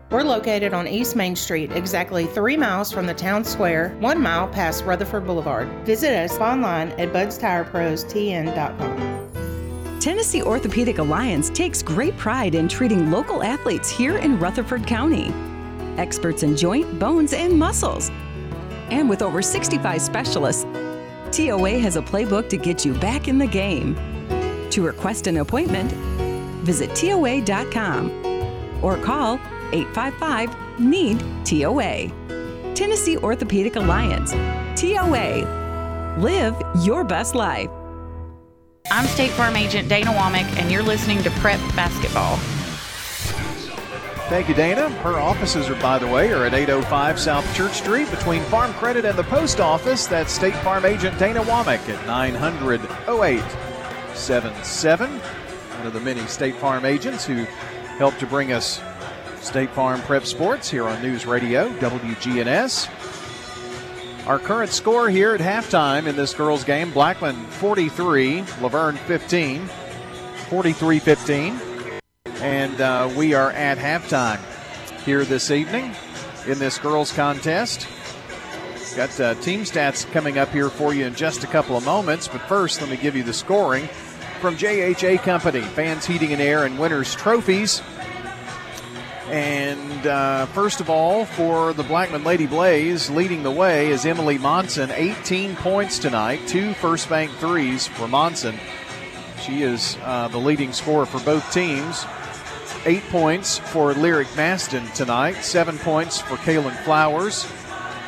We're located on East Main Street, exactly three miles from the town square, one mile past Rutherford Boulevard. Visit us online at budstireprostn.com. Tennessee Orthopedic Alliance takes great pride in treating local athletes here in Rutherford County. Experts in joint, bones, and muscles. And with over 65 specialists, TOA has a playbook to get you back in the game. To request an appointment, visit TOA.com or call 855 NEED TOA. Tennessee Orthopedic Alliance. TOA. Live your best life. I'm State Farm Agent Dana Womack, and you're listening to Prep Basketball. Thank you, Dana. Her offices are, by the way, are at 805 South Church Street between Farm Credit and the Post Office. That's State Farm Agent Dana Womack at 900 0877. One of the many State Farm agents who helped to bring us State Farm Prep Sports here on News Radio, WGNS. Our current score here at halftime in this girls' game Blackman 43, La Vergne 15, 43 15. And uh, we are at halftime here this evening in this girls' contest. Got uh, team stats coming up here for you in just a couple of moments, but first, let me give you the scoring from JHA Company, Fans Heating and Air, and Winners Trophies. And uh, first of all, for the Blackman Lady Blaze, leading the way is Emily Monson, 18 points tonight, two first bank threes for Monson. She is uh, the leading scorer for both teams. Eight points for Lyric Maston tonight, seven points for Kaylin Flowers,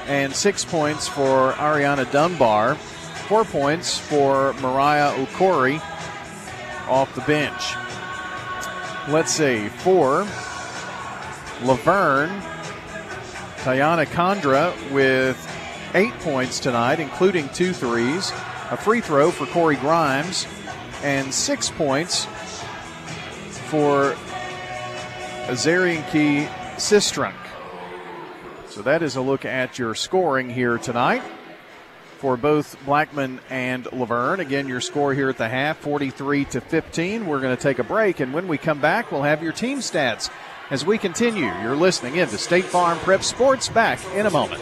and six points for Ariana Dunbar, four points for Mariah Okori off the bench. Let's see, for La Vergne, Tayana Condra with eight points tonight, including two threes, a free throw for Corey Grimes, and six points for Azarian Key Sistrunk. So that is a look at your scoring here tonight for both Blackman and La Vergne. Again, your score here at the half 43 to 15. We're going to take a break, and when we come back, we'll have your team stats as we continue. You're listening in to State Farm Prep Sports back in a moment.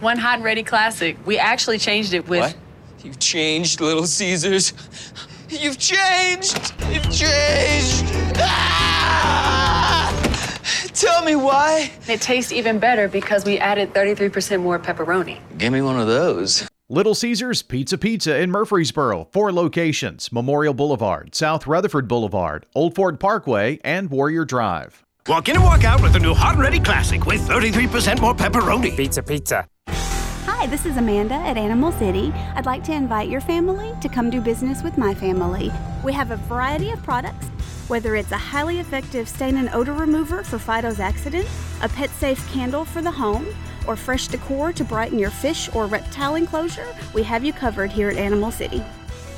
One hot and ready classic. We actually changed it with. What? You've changed, Little Caesars. You've changed. You've changed. Ah! Tell me why. It tastes even better because we added 33% more pepperoni. Give me one of those. Little Caesars Pizza Pizza in Murfreesboro. Four locations Memorial Boulevard, South Rutherford Boulevard, Old Fort Parkway, and Warrior Drive. Walk in and walk out with the new Hot and Ready Classic with 33% more pepperoni. Pizza, pizza. Hi, this is Amanda at Animal City. I'd like to invite your family to come do business with my family. We have a variety of products, whether it's a highly effective stain and odor remover for Fido's accident, a pet safe candle for the home, or fresh decor to brighten your fish or reptile enclosure, we have you covered here at Animal City.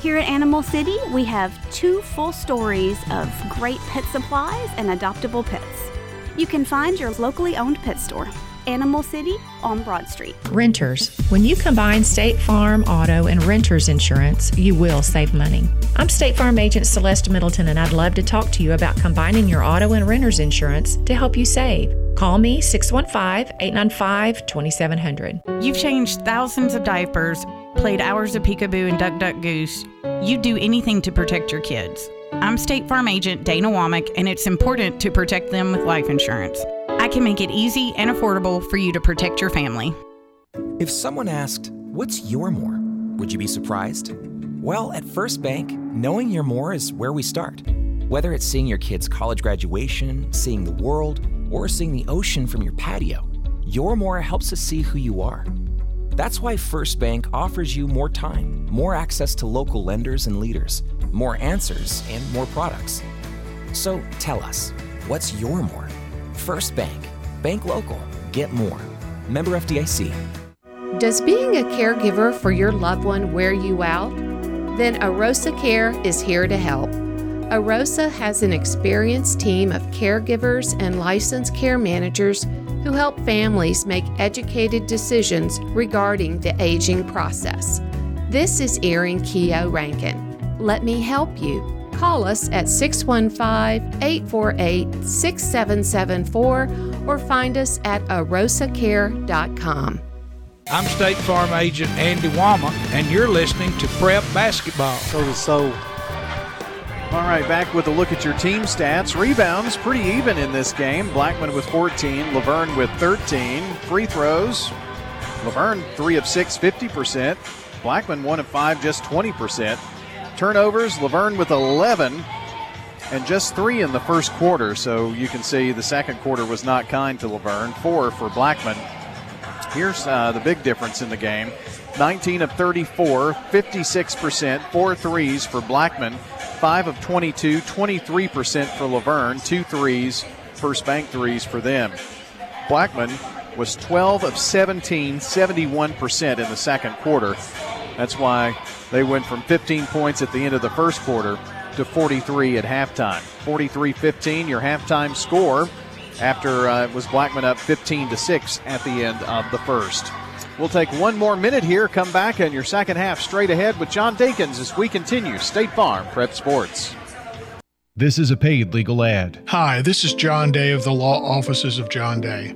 Here at Animal City, we have two full stories of great pet supplies and adoptable pets. You can find your locally owned pet store, Animal City on Broad Street. Renters. When you combine State Farm auto and renters insurance, you will save money. I'm State Farm agent Celeste Middleton, and I'd love to talk to you about combining your auto and renters insurance to help you save. Call me 615 895 2700. You've changed thousands of diapers, played hours of peekaboo and duck duck goose. You'd do anything to protect your kids. I'm State Farm agent Dana Womack, and it's important to protect them with life insurance. Can make it easy and affordable for you to protect your family. If someone asked, What's your more? Would you be surprised? Well, at First Bank, knowing your more is where we start. Whether it's seeing your kid's college graduation, seeing the world, or seeing the ocean from your patio, your more helps us see who you are. That's why First Bank offers you more time, more access to local lenders and leaders, more answers, and more products. So tell us, what's your more? First Bank. Bank local. Get more. Member FDIC. Does being a caregiver for your loved one wear you out? Then Arosa Care is here to help. Arosa has an experienced team of caregivers and licensed care managers who help families make educated decisions regarding the aging process. This is Erin Keogh Rankin. Let me help you. Call us at 615 848 6774 or find us at arosacare.com. I'm State Farm Agent Dana Womack, and you're listening to Prep Basketball. So to so. All right, back with a look at your team stats. Rebounds pretty even in this game. Blackman with 14, La Vergne with 13. Free throws, La Vergne 3 of 6, 50%. Blackman 1 of 5, just 20%. Turnovers, La Vergne with 11 and just three in the first quarter. So you can see the second quarter was not kind to La Vergne. Four for Blackman. Here's uh, the big difference in the game 19 of 34, 56%, four threes for Blackman, 5 of 22, 23% for La Vergne, two threes, first bank threes for them. Blackman was 12 of 17, 71% in the second quarter. That's why they went from 15 points at the end of the first quarter to 43 at halftime. 43 15, your halftime score after uh, it was Blackman up 15 to 6 at the end of the first. We'll take one more minute here, come back in your second half straight ahead with John Dinkins as we continue State Farm Prep Sports. This is a paid legal ad. Hi, this is John Day of the Law Offices of John Day.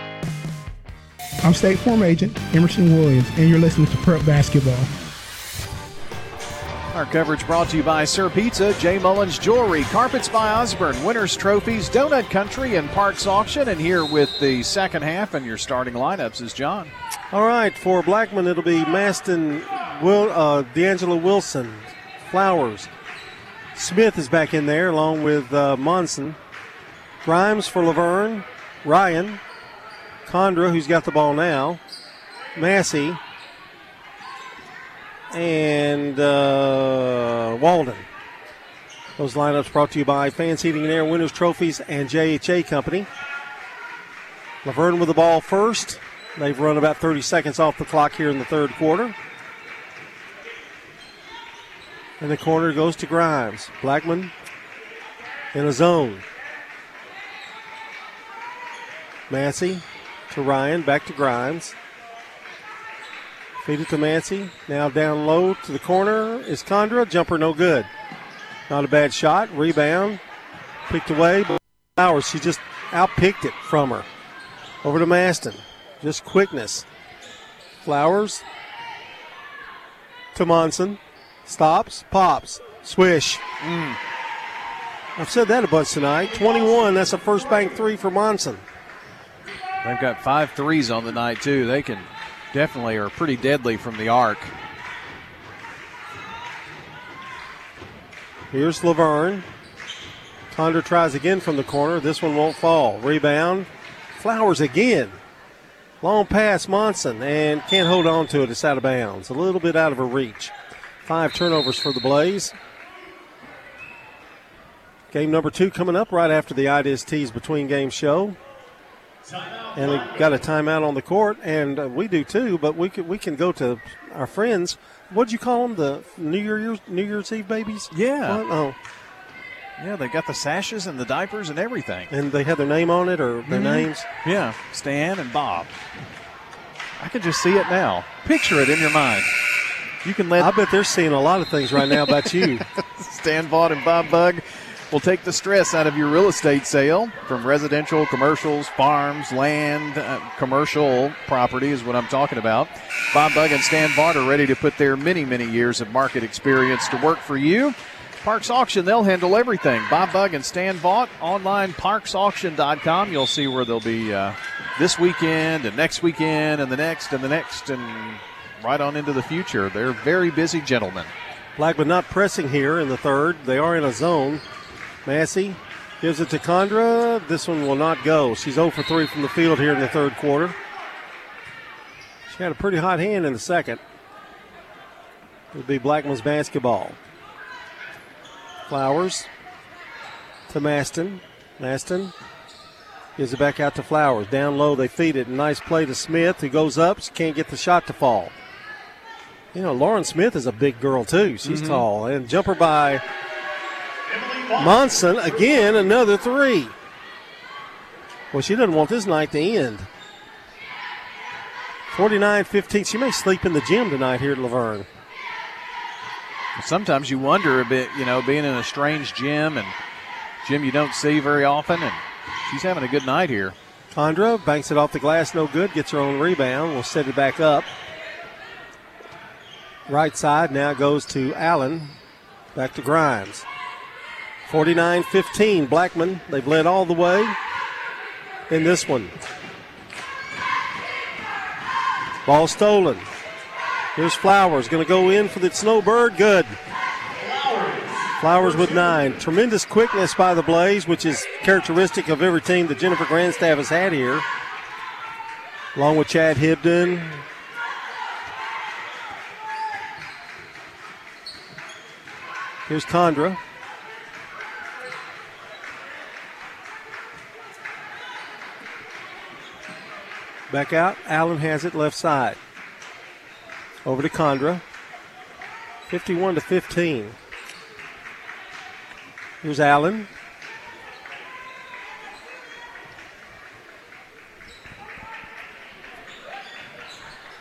I'm State Farm Agent Emerson Williams, and you're listening to Prep Basketball. Our coverage brought to you by Sir Pizza, J. Mullins Jewelry, Carpets by Osborne, Winners Trophies, Donut Country, and Parks Auction. And here with the second half and your starting lineups is John. All right, for Blackman, it'll be Maston, Will, uh, D'Angelo Wilson, Flowers. Smith is back in there along with uh, Monson. Grimes for La Vergne, Ryan, Condra, who's got the ball now, Massey, and uh, Walden. Those lineups brought to you by Fans Heating and Air, Winners Trophies, and JHA Company. La Vergne with the ball first. They've run about 30 seconds off the clock here in the third quarter. And the corner goes to Grimes. Blackman in a zone. Massey to Ryan, back to Grimes. Feed it to Massey. Now down low to the corner is Condra. Jumper no good. Not a bad shot. Rebound. Picked away. Flowers, she just outpicked it from her. Over to Maston. Just quickness. Flowers to Monson. Stops, pops, swish. Mm. I've said that a bunch tonight. 21, that's a first bank three for Monson. They've got five threes on the night, too. They can definitely are pretty deadly from the arc. Here's Laverne. Condra tries again from the corner. This one won't fall. Rebound. Flowers again. Long pass, Monson, and can't hold on to it. It's out of bounds. A little bit out of her reach. Five turnovers for the Blaze. Game number two coming up right after the Ideas Tees between game show. And we got a timeout on the court, and uh, we do too. But we can we can go to our friends. What'd you call them? The New Year's New Year's Eve babies? Yeah. What? Oh, Yeah, they got the sashes and the diapers and everything. and they had their name on it or their Mhm. names. Yeah, Stan and Bob. I can just see it now. Picture it in your mind. You can let. I bet they're seeing a lot of things right now about you. Stan Vaught and Bob Bug will take the stress out of your real estate sale from residential, commercials, farms, land, uh, commercial property is what I'm talking about. Bob Bug and Stan Vaught are ready to put their many, many years of market experience to work for you. Parks Auction, they'll handle everything. Bob Bug and Stan Vaught, online parksauction.com. You'll see where they'll be uh, this weekend and next weekend and the next and the next and right on into the future. They're very busy gentlemen. Blackman not pressing here in the third. They are in a zone. Massey gives it to Condra. This one will not go. She's 0 for 3 from the field here in the third quarter. She had a pretty hot hand in the second. It'll be Blackman's basketball. Flowers to Maston. Maston gives it back out to Flowers. Down low, they feed it. Nice play to Smith, who goes up. She can't get the shot to fall. You know, Lauren Smith is a big girl, too. She's Mhm. tall. And jumper by Monson. Again, another three. Well, she doesn't want this night to end. 49 15. She may sleep in the gym tonight here at La Vergne. Sometimes you wonder a bit, you know, being in a strange gym and gym you don't see very often, and she's having a good night here. Condra banks it off the glass, no good. Gets her own rebound. We'll set it back up. Right side now goes to Allen. Back to Grimes. 49 15. Blackman. They've led all the way in this one. Ball stolen. Here's Flowers. Going to go in for the Snowbird. Good. Flowers with nine. Tremendous quickness by the Blaze, which is characteristic of every team that Jennifer Grandstaff has had here. Along with Chad Hibden. Here's Condra. Back out. Allen has it left side. Over to Condra. 51 to 15. Here's Allen.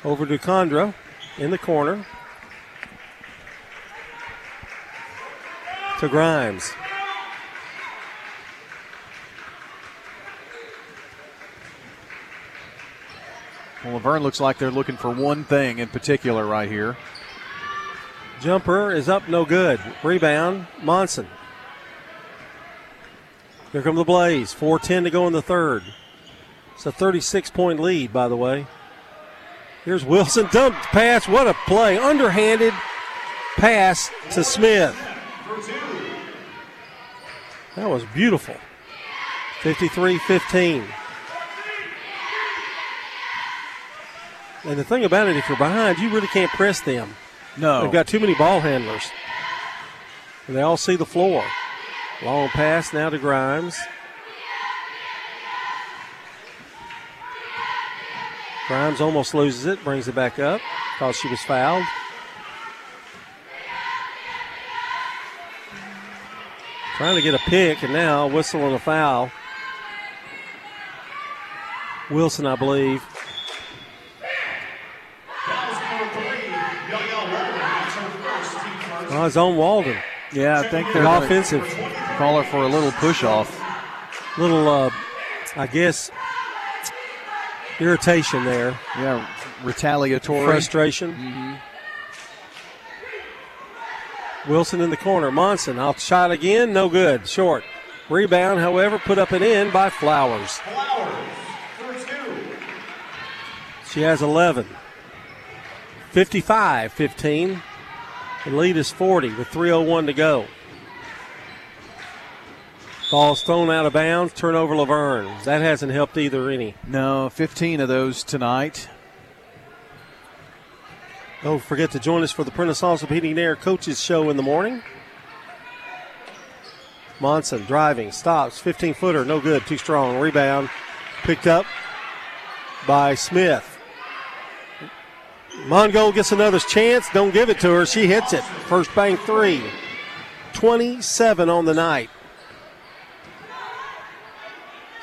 Over to Condra in the corner. To Grimes. Well, La Vergne looks like they're looking for one thing in particular right here. Jumper is up, no good. Rebound, Monson. Here come the Blaze. 4.10 to go in the third. It's a 36 point lead, by the way. Here's Wilson. Dump pass. What a play. Underhanded pass to Smith. That was beautiful. 53 15. And the thing about it, if you're behind, you really can't press them. No. They've got too many ball handlers. And they all see the floor. Long pass now to Grimes. Grimes almost loses it, brings it back up because she was fouled. Trying to get a pick, and now whistle and a foul. Wilson, I believe. Oh, it's on Walden. Yeah, I think they're offensive. Call her for a little push off. Little, uh, I guess, irritation there. Yeah, retaliatory. Frustration. Mm-hmm. Wilson in the corner. Monson out shot again. No good. Short. Rebound, however, put up and in by Flowers. She has 11. 55 15. The lead is 40 with 3.01 to go. Ball's thrown out of bounds. Turnover La Vergne. That hasn't helped either any. No, 15 of those tonight. Don't forget to join us for the Prentice Allsup Heating and Air Coaches Show in the morning. Monson driving, stops, 15 footer, no good, too strong. Rebound picked up by Smith. Mongold gets another chance, don't give it to her. She hits it. First bank three. 27 on the night.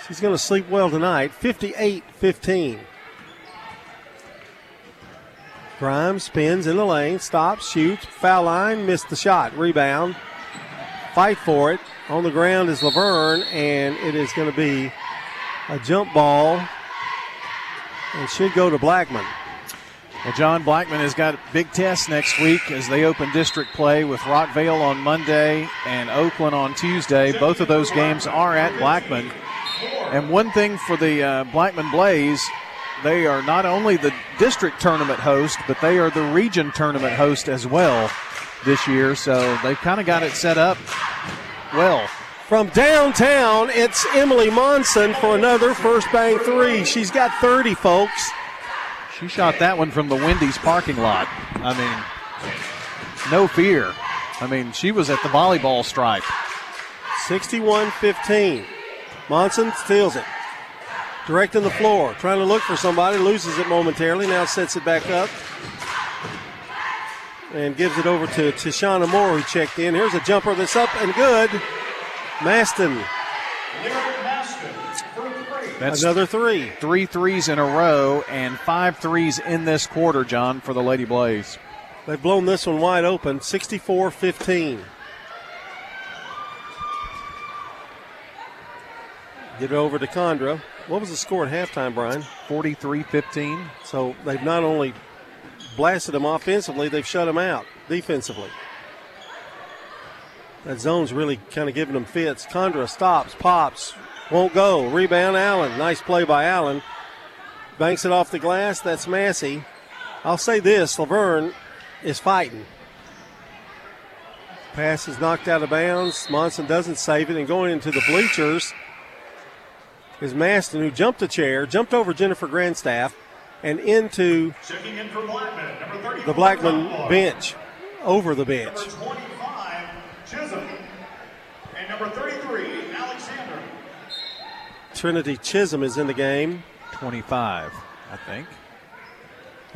She's going to sleep well tonight. 58 15. Grimes spins in the lane, stops, shoots, foul line, missed the shot. Rebound. Fight for it. On the ground is La Vergne, and it is going to be a jump ball and should go to Blackman. Well, John Blackman has got big tests next week as they open district play with Rockvale on Monday and Oakland on Tuesday. Both of those games are at Blackman. And one thing for the uh, Blackman Blaze, they are not only the district tournament host, but they are the region tournament host as well this year. So they've kind of got it set up well. From downtown, it's Emily Monson for another first bang three. She's got 30, folks. She shot that one from the Wendy's parking lot. I mean, no fear. I mean, she was at the volleyball stripe. 61 15. Monson steals it. Directing the floor, trying to look for somebody, loses it momentarily, now sets it back up. And gives it over to Tishana Moore, who checked in. Here's a jumper that's up and good. Maston. That's Another three. Three threes in a row and five threes in this quarter, John, for the Lady Blaze. They've blown this one wide open, 64 15. Get it over to Condra. What was the score at halftime, Brian? 43 15. So they've not only blasted them offensively, they've shut them out defensively. That zone's really kind of giving them fits. Condra stops, pops, won't go. Rebound, Allen. Nice play by Allen. Banks it off the glass. That's Massey. I'll say this La Vergne is fighting. Pass is knocked out of bounds. Monson doesn't save it, and going into the bleachers is Maston, who jumped a chair, jumped over Jennifer Grandstaff, and into the Blackman bench, over the bench. Chisholm. And number 33, Alexander. Trinity Chisholm is in the game. 25, I think.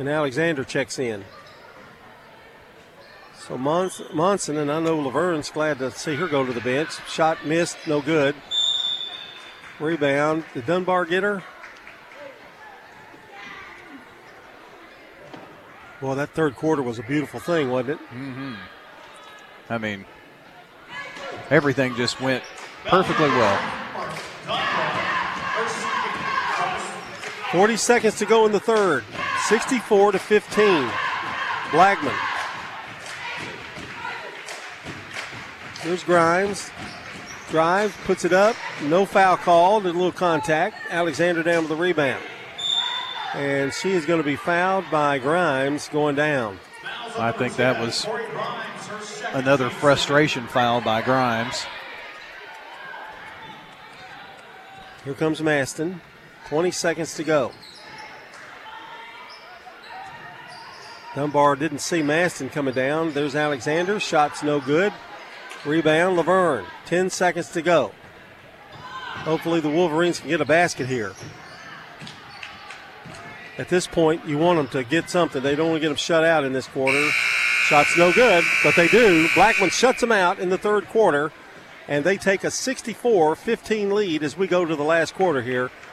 And Alexander checks in. So Mons- Monson, and I know La Vergne's glad to see her go to the bench. Shot missed, no good. Rebound. Did Dunbar get her? Well, that third quarter was a beautiful thing, wasn't it? Mm-hmm. I mean, everything just went perfectly well. 40 seconds to go in the third. 64 to 15. Blackman. There's Grimes. Drives, puts it up. No foul called. A little contact. Alexander down with the rebound. And she is going to be fouled by Grimes going down. I think that was another frustration foul by Grimes. Here comes Maston. 20 seconds to go. Dunbar didn't see Maston coming down. There's Alexander. Shot's no good. Rebound, La Vergne. 10 seconds to go. Hopefully the Wolverines can get a basket here. At this point, you want them to get something. They don't want to get them shut out in this quarter. Shot's no good, but they do. Blackman shuts them out in the third quarter, and they take a 64 15 lead as we go to the last quarter here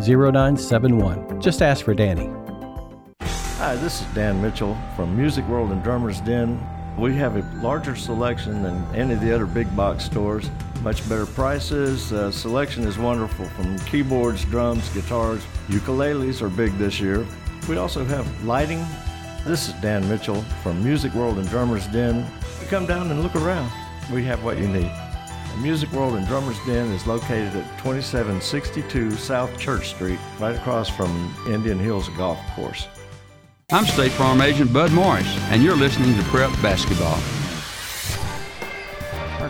0971. Just ask for Danny. Hi, this is Dan Mitchell from Music World and Drummers Den. We have a larger selection than any of the other big box stores. Much better prices. Uh, selection is wonderful from keyboards, drums, guitars. Ukuleles are big this year. We also have lighting. This is Dan Mitchell from Music World and Drummers Den. Come down and look around. We have what you need. The Music World and Drummers Den is located at 2762 South Church Street, right across from Indian Hills Golf Course. I'm State Farm Agent Bud Morris, and you're listening to Prep Basketball.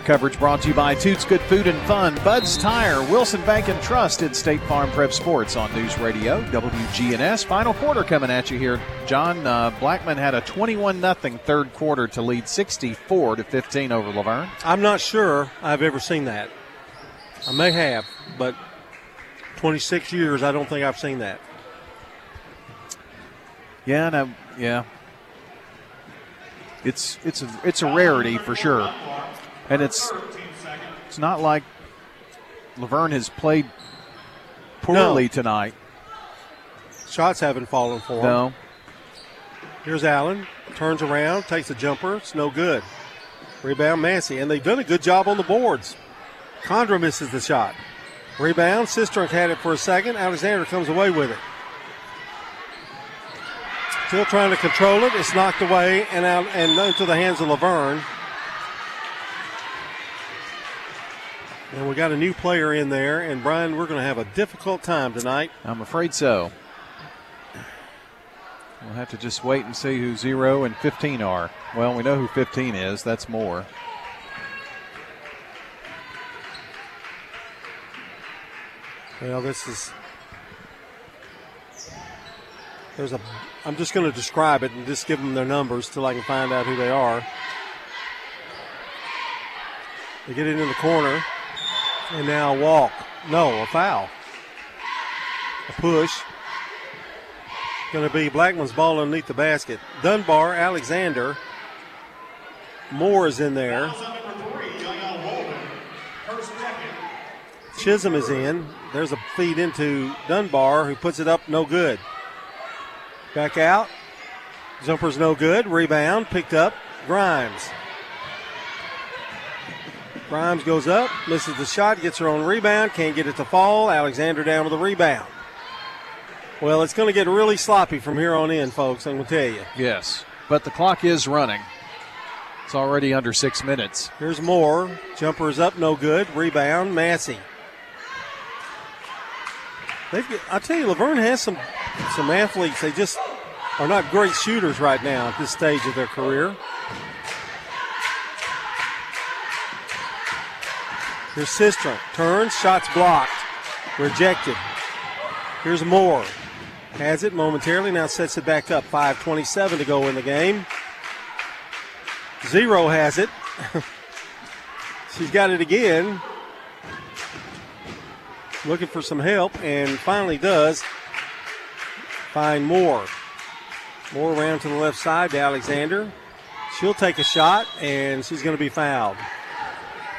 Coverage brought to you by Toots Good Food and Fun, Bud's Tire, Wilson Bank and Trust, and State Farm Prep Sports on News Radio, WGNS. Final quarter coming at you here. John uh, Blackman had a 21 0 third quarter to lead 64 to 15 over La Vergne. I'm not sure I've ever seen that. I may have, but 26 years, I don't think I've seen that. Yeah, no, yeah. It's it's a it's a rarity for sure, and it's it's not like La Vergne has played poorly No. tonight. Shots haven't fallen for him. No, Here's Allen. Turns around, takes a jumper. It's no good. Rebound, Massey. And they've done a good job on the boards. Condra misses the shot. Rebound, Sistrunk had it for a second. Alexander comes away with it. Still trying to control it. It's knocked away and out and into the hands of La Vergne. And we got a new player in there. And Brian, we're going to have a difficult time tonight. I'm afraid so. We'll have to just wait and see who zero and 15 are. Well, we know who 15 is. That's more. Well, this is. There's a. I'm just going to describe it and just give them their numbers till I can find out who they are. They get it in the corner, and now a walk. No, a foul. A push. Going to be Blackman's ball underneath the basket. Dunbar, Alexander. Moore is in there. Chisholm is in. There's a feed into Dunbar, who puts it up, no good. Back out. Jumper's no good. Rebound picked up. Grimes. Grimes goes up, misses the shot, gets her own rebound, can't get it to fall. Alexander down with the rebound. Well, it's going to get really sloppy from here on in, folks, I'm going to tell you. Yes, but the clock is running. It's already under six minutes. Here's Moore. Jumper's up, no good. Rebound, Massey. They've, I tell you, La Vergne has some some athletes. They just are not great shooters right now at this stage of their career. Here's sister Turns, shots blocked. Rejected. Here's Moore. Has it momentarily, now sets it back up. 5.27 to go in the game. Zero has it. She's got it again. Looking for some help and finally does find Moore. Moore around to the left side to Alexander. She'll take a shot and she's going to be fouled.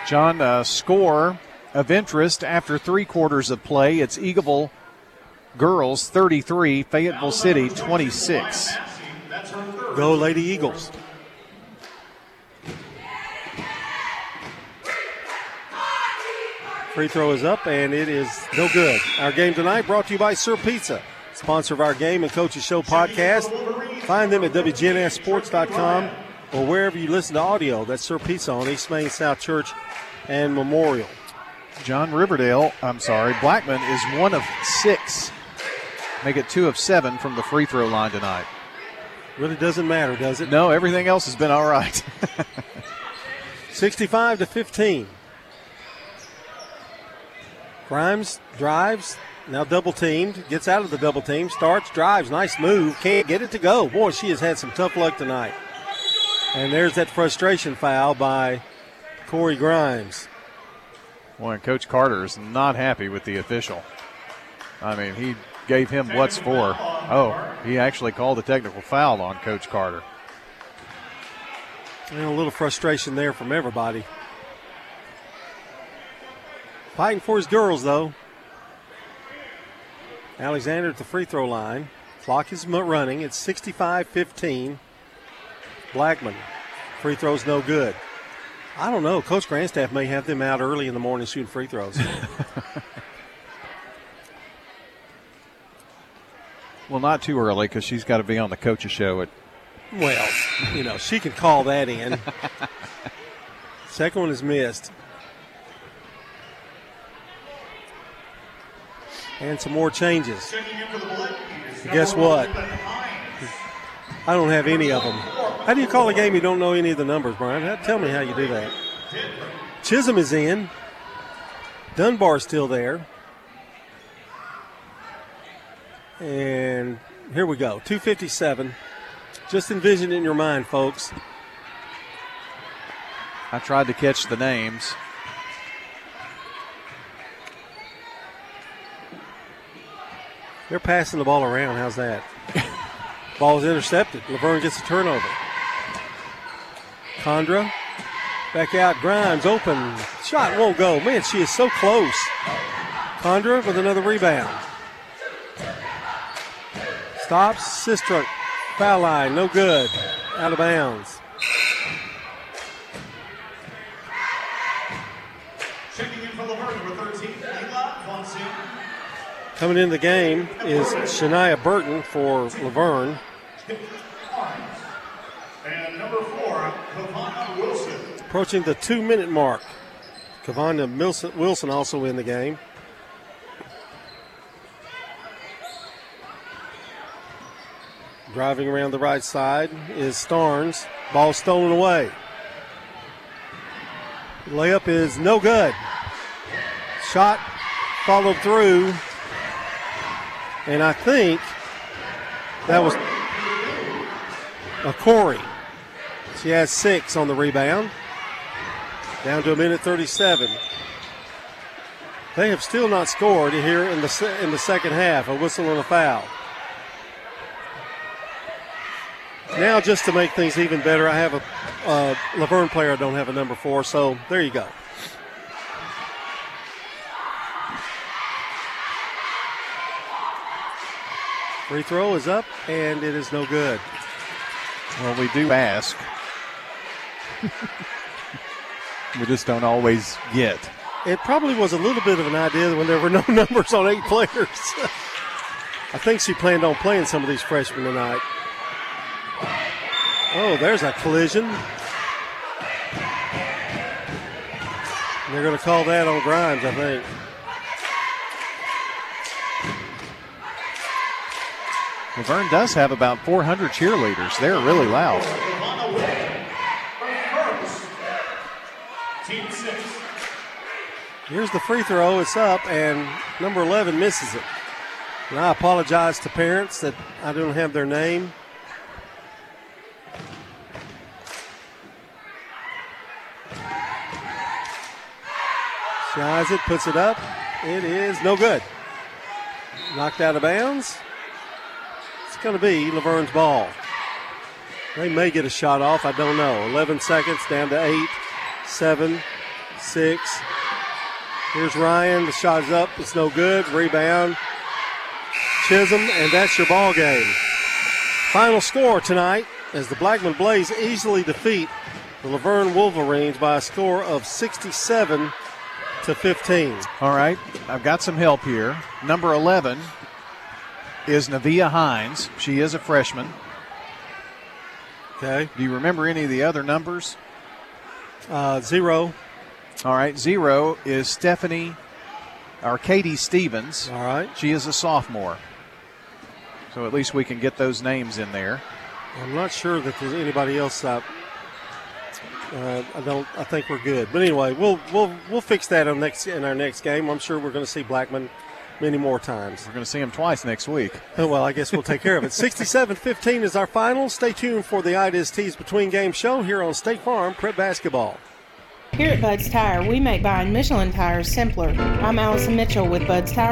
John, uh, score of interest after three quarters of play. It's Eagleville girls 33, Fayetteville City 26. Go, Lady Eagles. Free throw is up and it is no good. Our game tonight brought to you by Sir Pizza, sponsor of our game and coaches show podcast. Find them at WGNSSports.com or wherever you listen to audio. That's Sir Pizza on East Main South Church and Memorial. John Riverdale, I'm sorry, Blackman is one of six. Make it two of seven from the free throw line tonight. Really doesn't matter, does it? No, everything else has been all right. 65 to 15. Grimes drives, now double teamed, gets out of the double team, starts, drives, nice move, can't get it to go. Boy, she has had some tough luck tonight. And there's that frustration foul by Corey Grimes. Boy, and Coach Carter is not happy with the official. I mean, he gave him what's for. Oh, he actually called a technical foul on Coach Carter. And a little frustration there from everybody. Fighting for his girls, though. Alexander at the free throw line. Clock is running. It's 65 15. Blackman. Free throw's no good. I don't know. Coach Grandstaff may have them out early in the morning shooting free throws. well, not too early because she's got to be on the coach's show at. Well, you know, she can call that in. Second one is missed. And some more changes. Guess what? I don't have any of them. How do you call a game you don't know any of the numbers, Brian? Tell me how you do that. Chisholm is in. Dunbar's still there. And here we go 257. Just envision it in your mind, folks. I tried to catch the names. They're passing the ball around. How's that? ball is intercepted. La Vergne gets a turnover. Condra back out. Grimes open. Shot won't go. Man, she is so close. Condra with another rebound. Stops. Sistrunk. Foul line. No good. Out of bounds. Coming into the game is Shania Burton for La Vergne. And number four, Kavana Wilson. Approaching the two minute mark. Kavana Wilson also in the game. Driving around the right side is Starnes. Ball stolen away. Layup is no good. Shot followed through and I think that was a Corey. She has six on the rebound. Down to a minute 37. They have still not scored here in the in the second half. A whistle and a foul. Now, just to make things even better, I have a uh, La Vergne player. I don't have a number four, so there you go. Free throw is up, and it is no good. Well, we do ask. We just don't always get. It probably was a little bit of an idea when there were no numbers on eight players. I think she planned on playing some of these freshmen tonight. Oh, there's a collision. they're going to call that on Grimes, I think. La Vergne does have about 400 cheerleaders. They're really loud. Here's the free throw. It's up, and number 11 misses it. And I apologize to parents that I don't have their name. Shies it, puts it up. It is no good. Knocked out of bounds It's going to be La Vergne's ball. They may get a shot off. I don't know. 11 seconds down to eight, seven, six. Here's Ryan. The shot's up. It's no good. Rebound. Chisholm, and that's your ball game. Final score tonight as the Blackman Blaze easily defeat the La Vergne Wolverines by a score of 67 to 15. All right, I've got some help here. Number 11 is Navia Hines. She is a freshman. Okay. Do you remember any of the other numbers? Uh, zero. All right. Zero is Stephanie or Katie Stevens. All right. She is a sophomore. So at least we can get those names in there. I'm not sure that there's anybody else. Uh, uh, I don't. I think we're good. But anyway, we'll we'll we'll fix that on next in our next game. I'm sure we're going to see Blackman many more times. We're going to see him twice next week. Oh, well, I guess we'll take care of it. 67 15 is our final. Stay tuned for the Idas Tees Between Game show here on State Farm Prep Basketball. Here at Bud's Tire, we make buying Michelin tires simpler. I'm Allison Mitchell with Bud's Tire.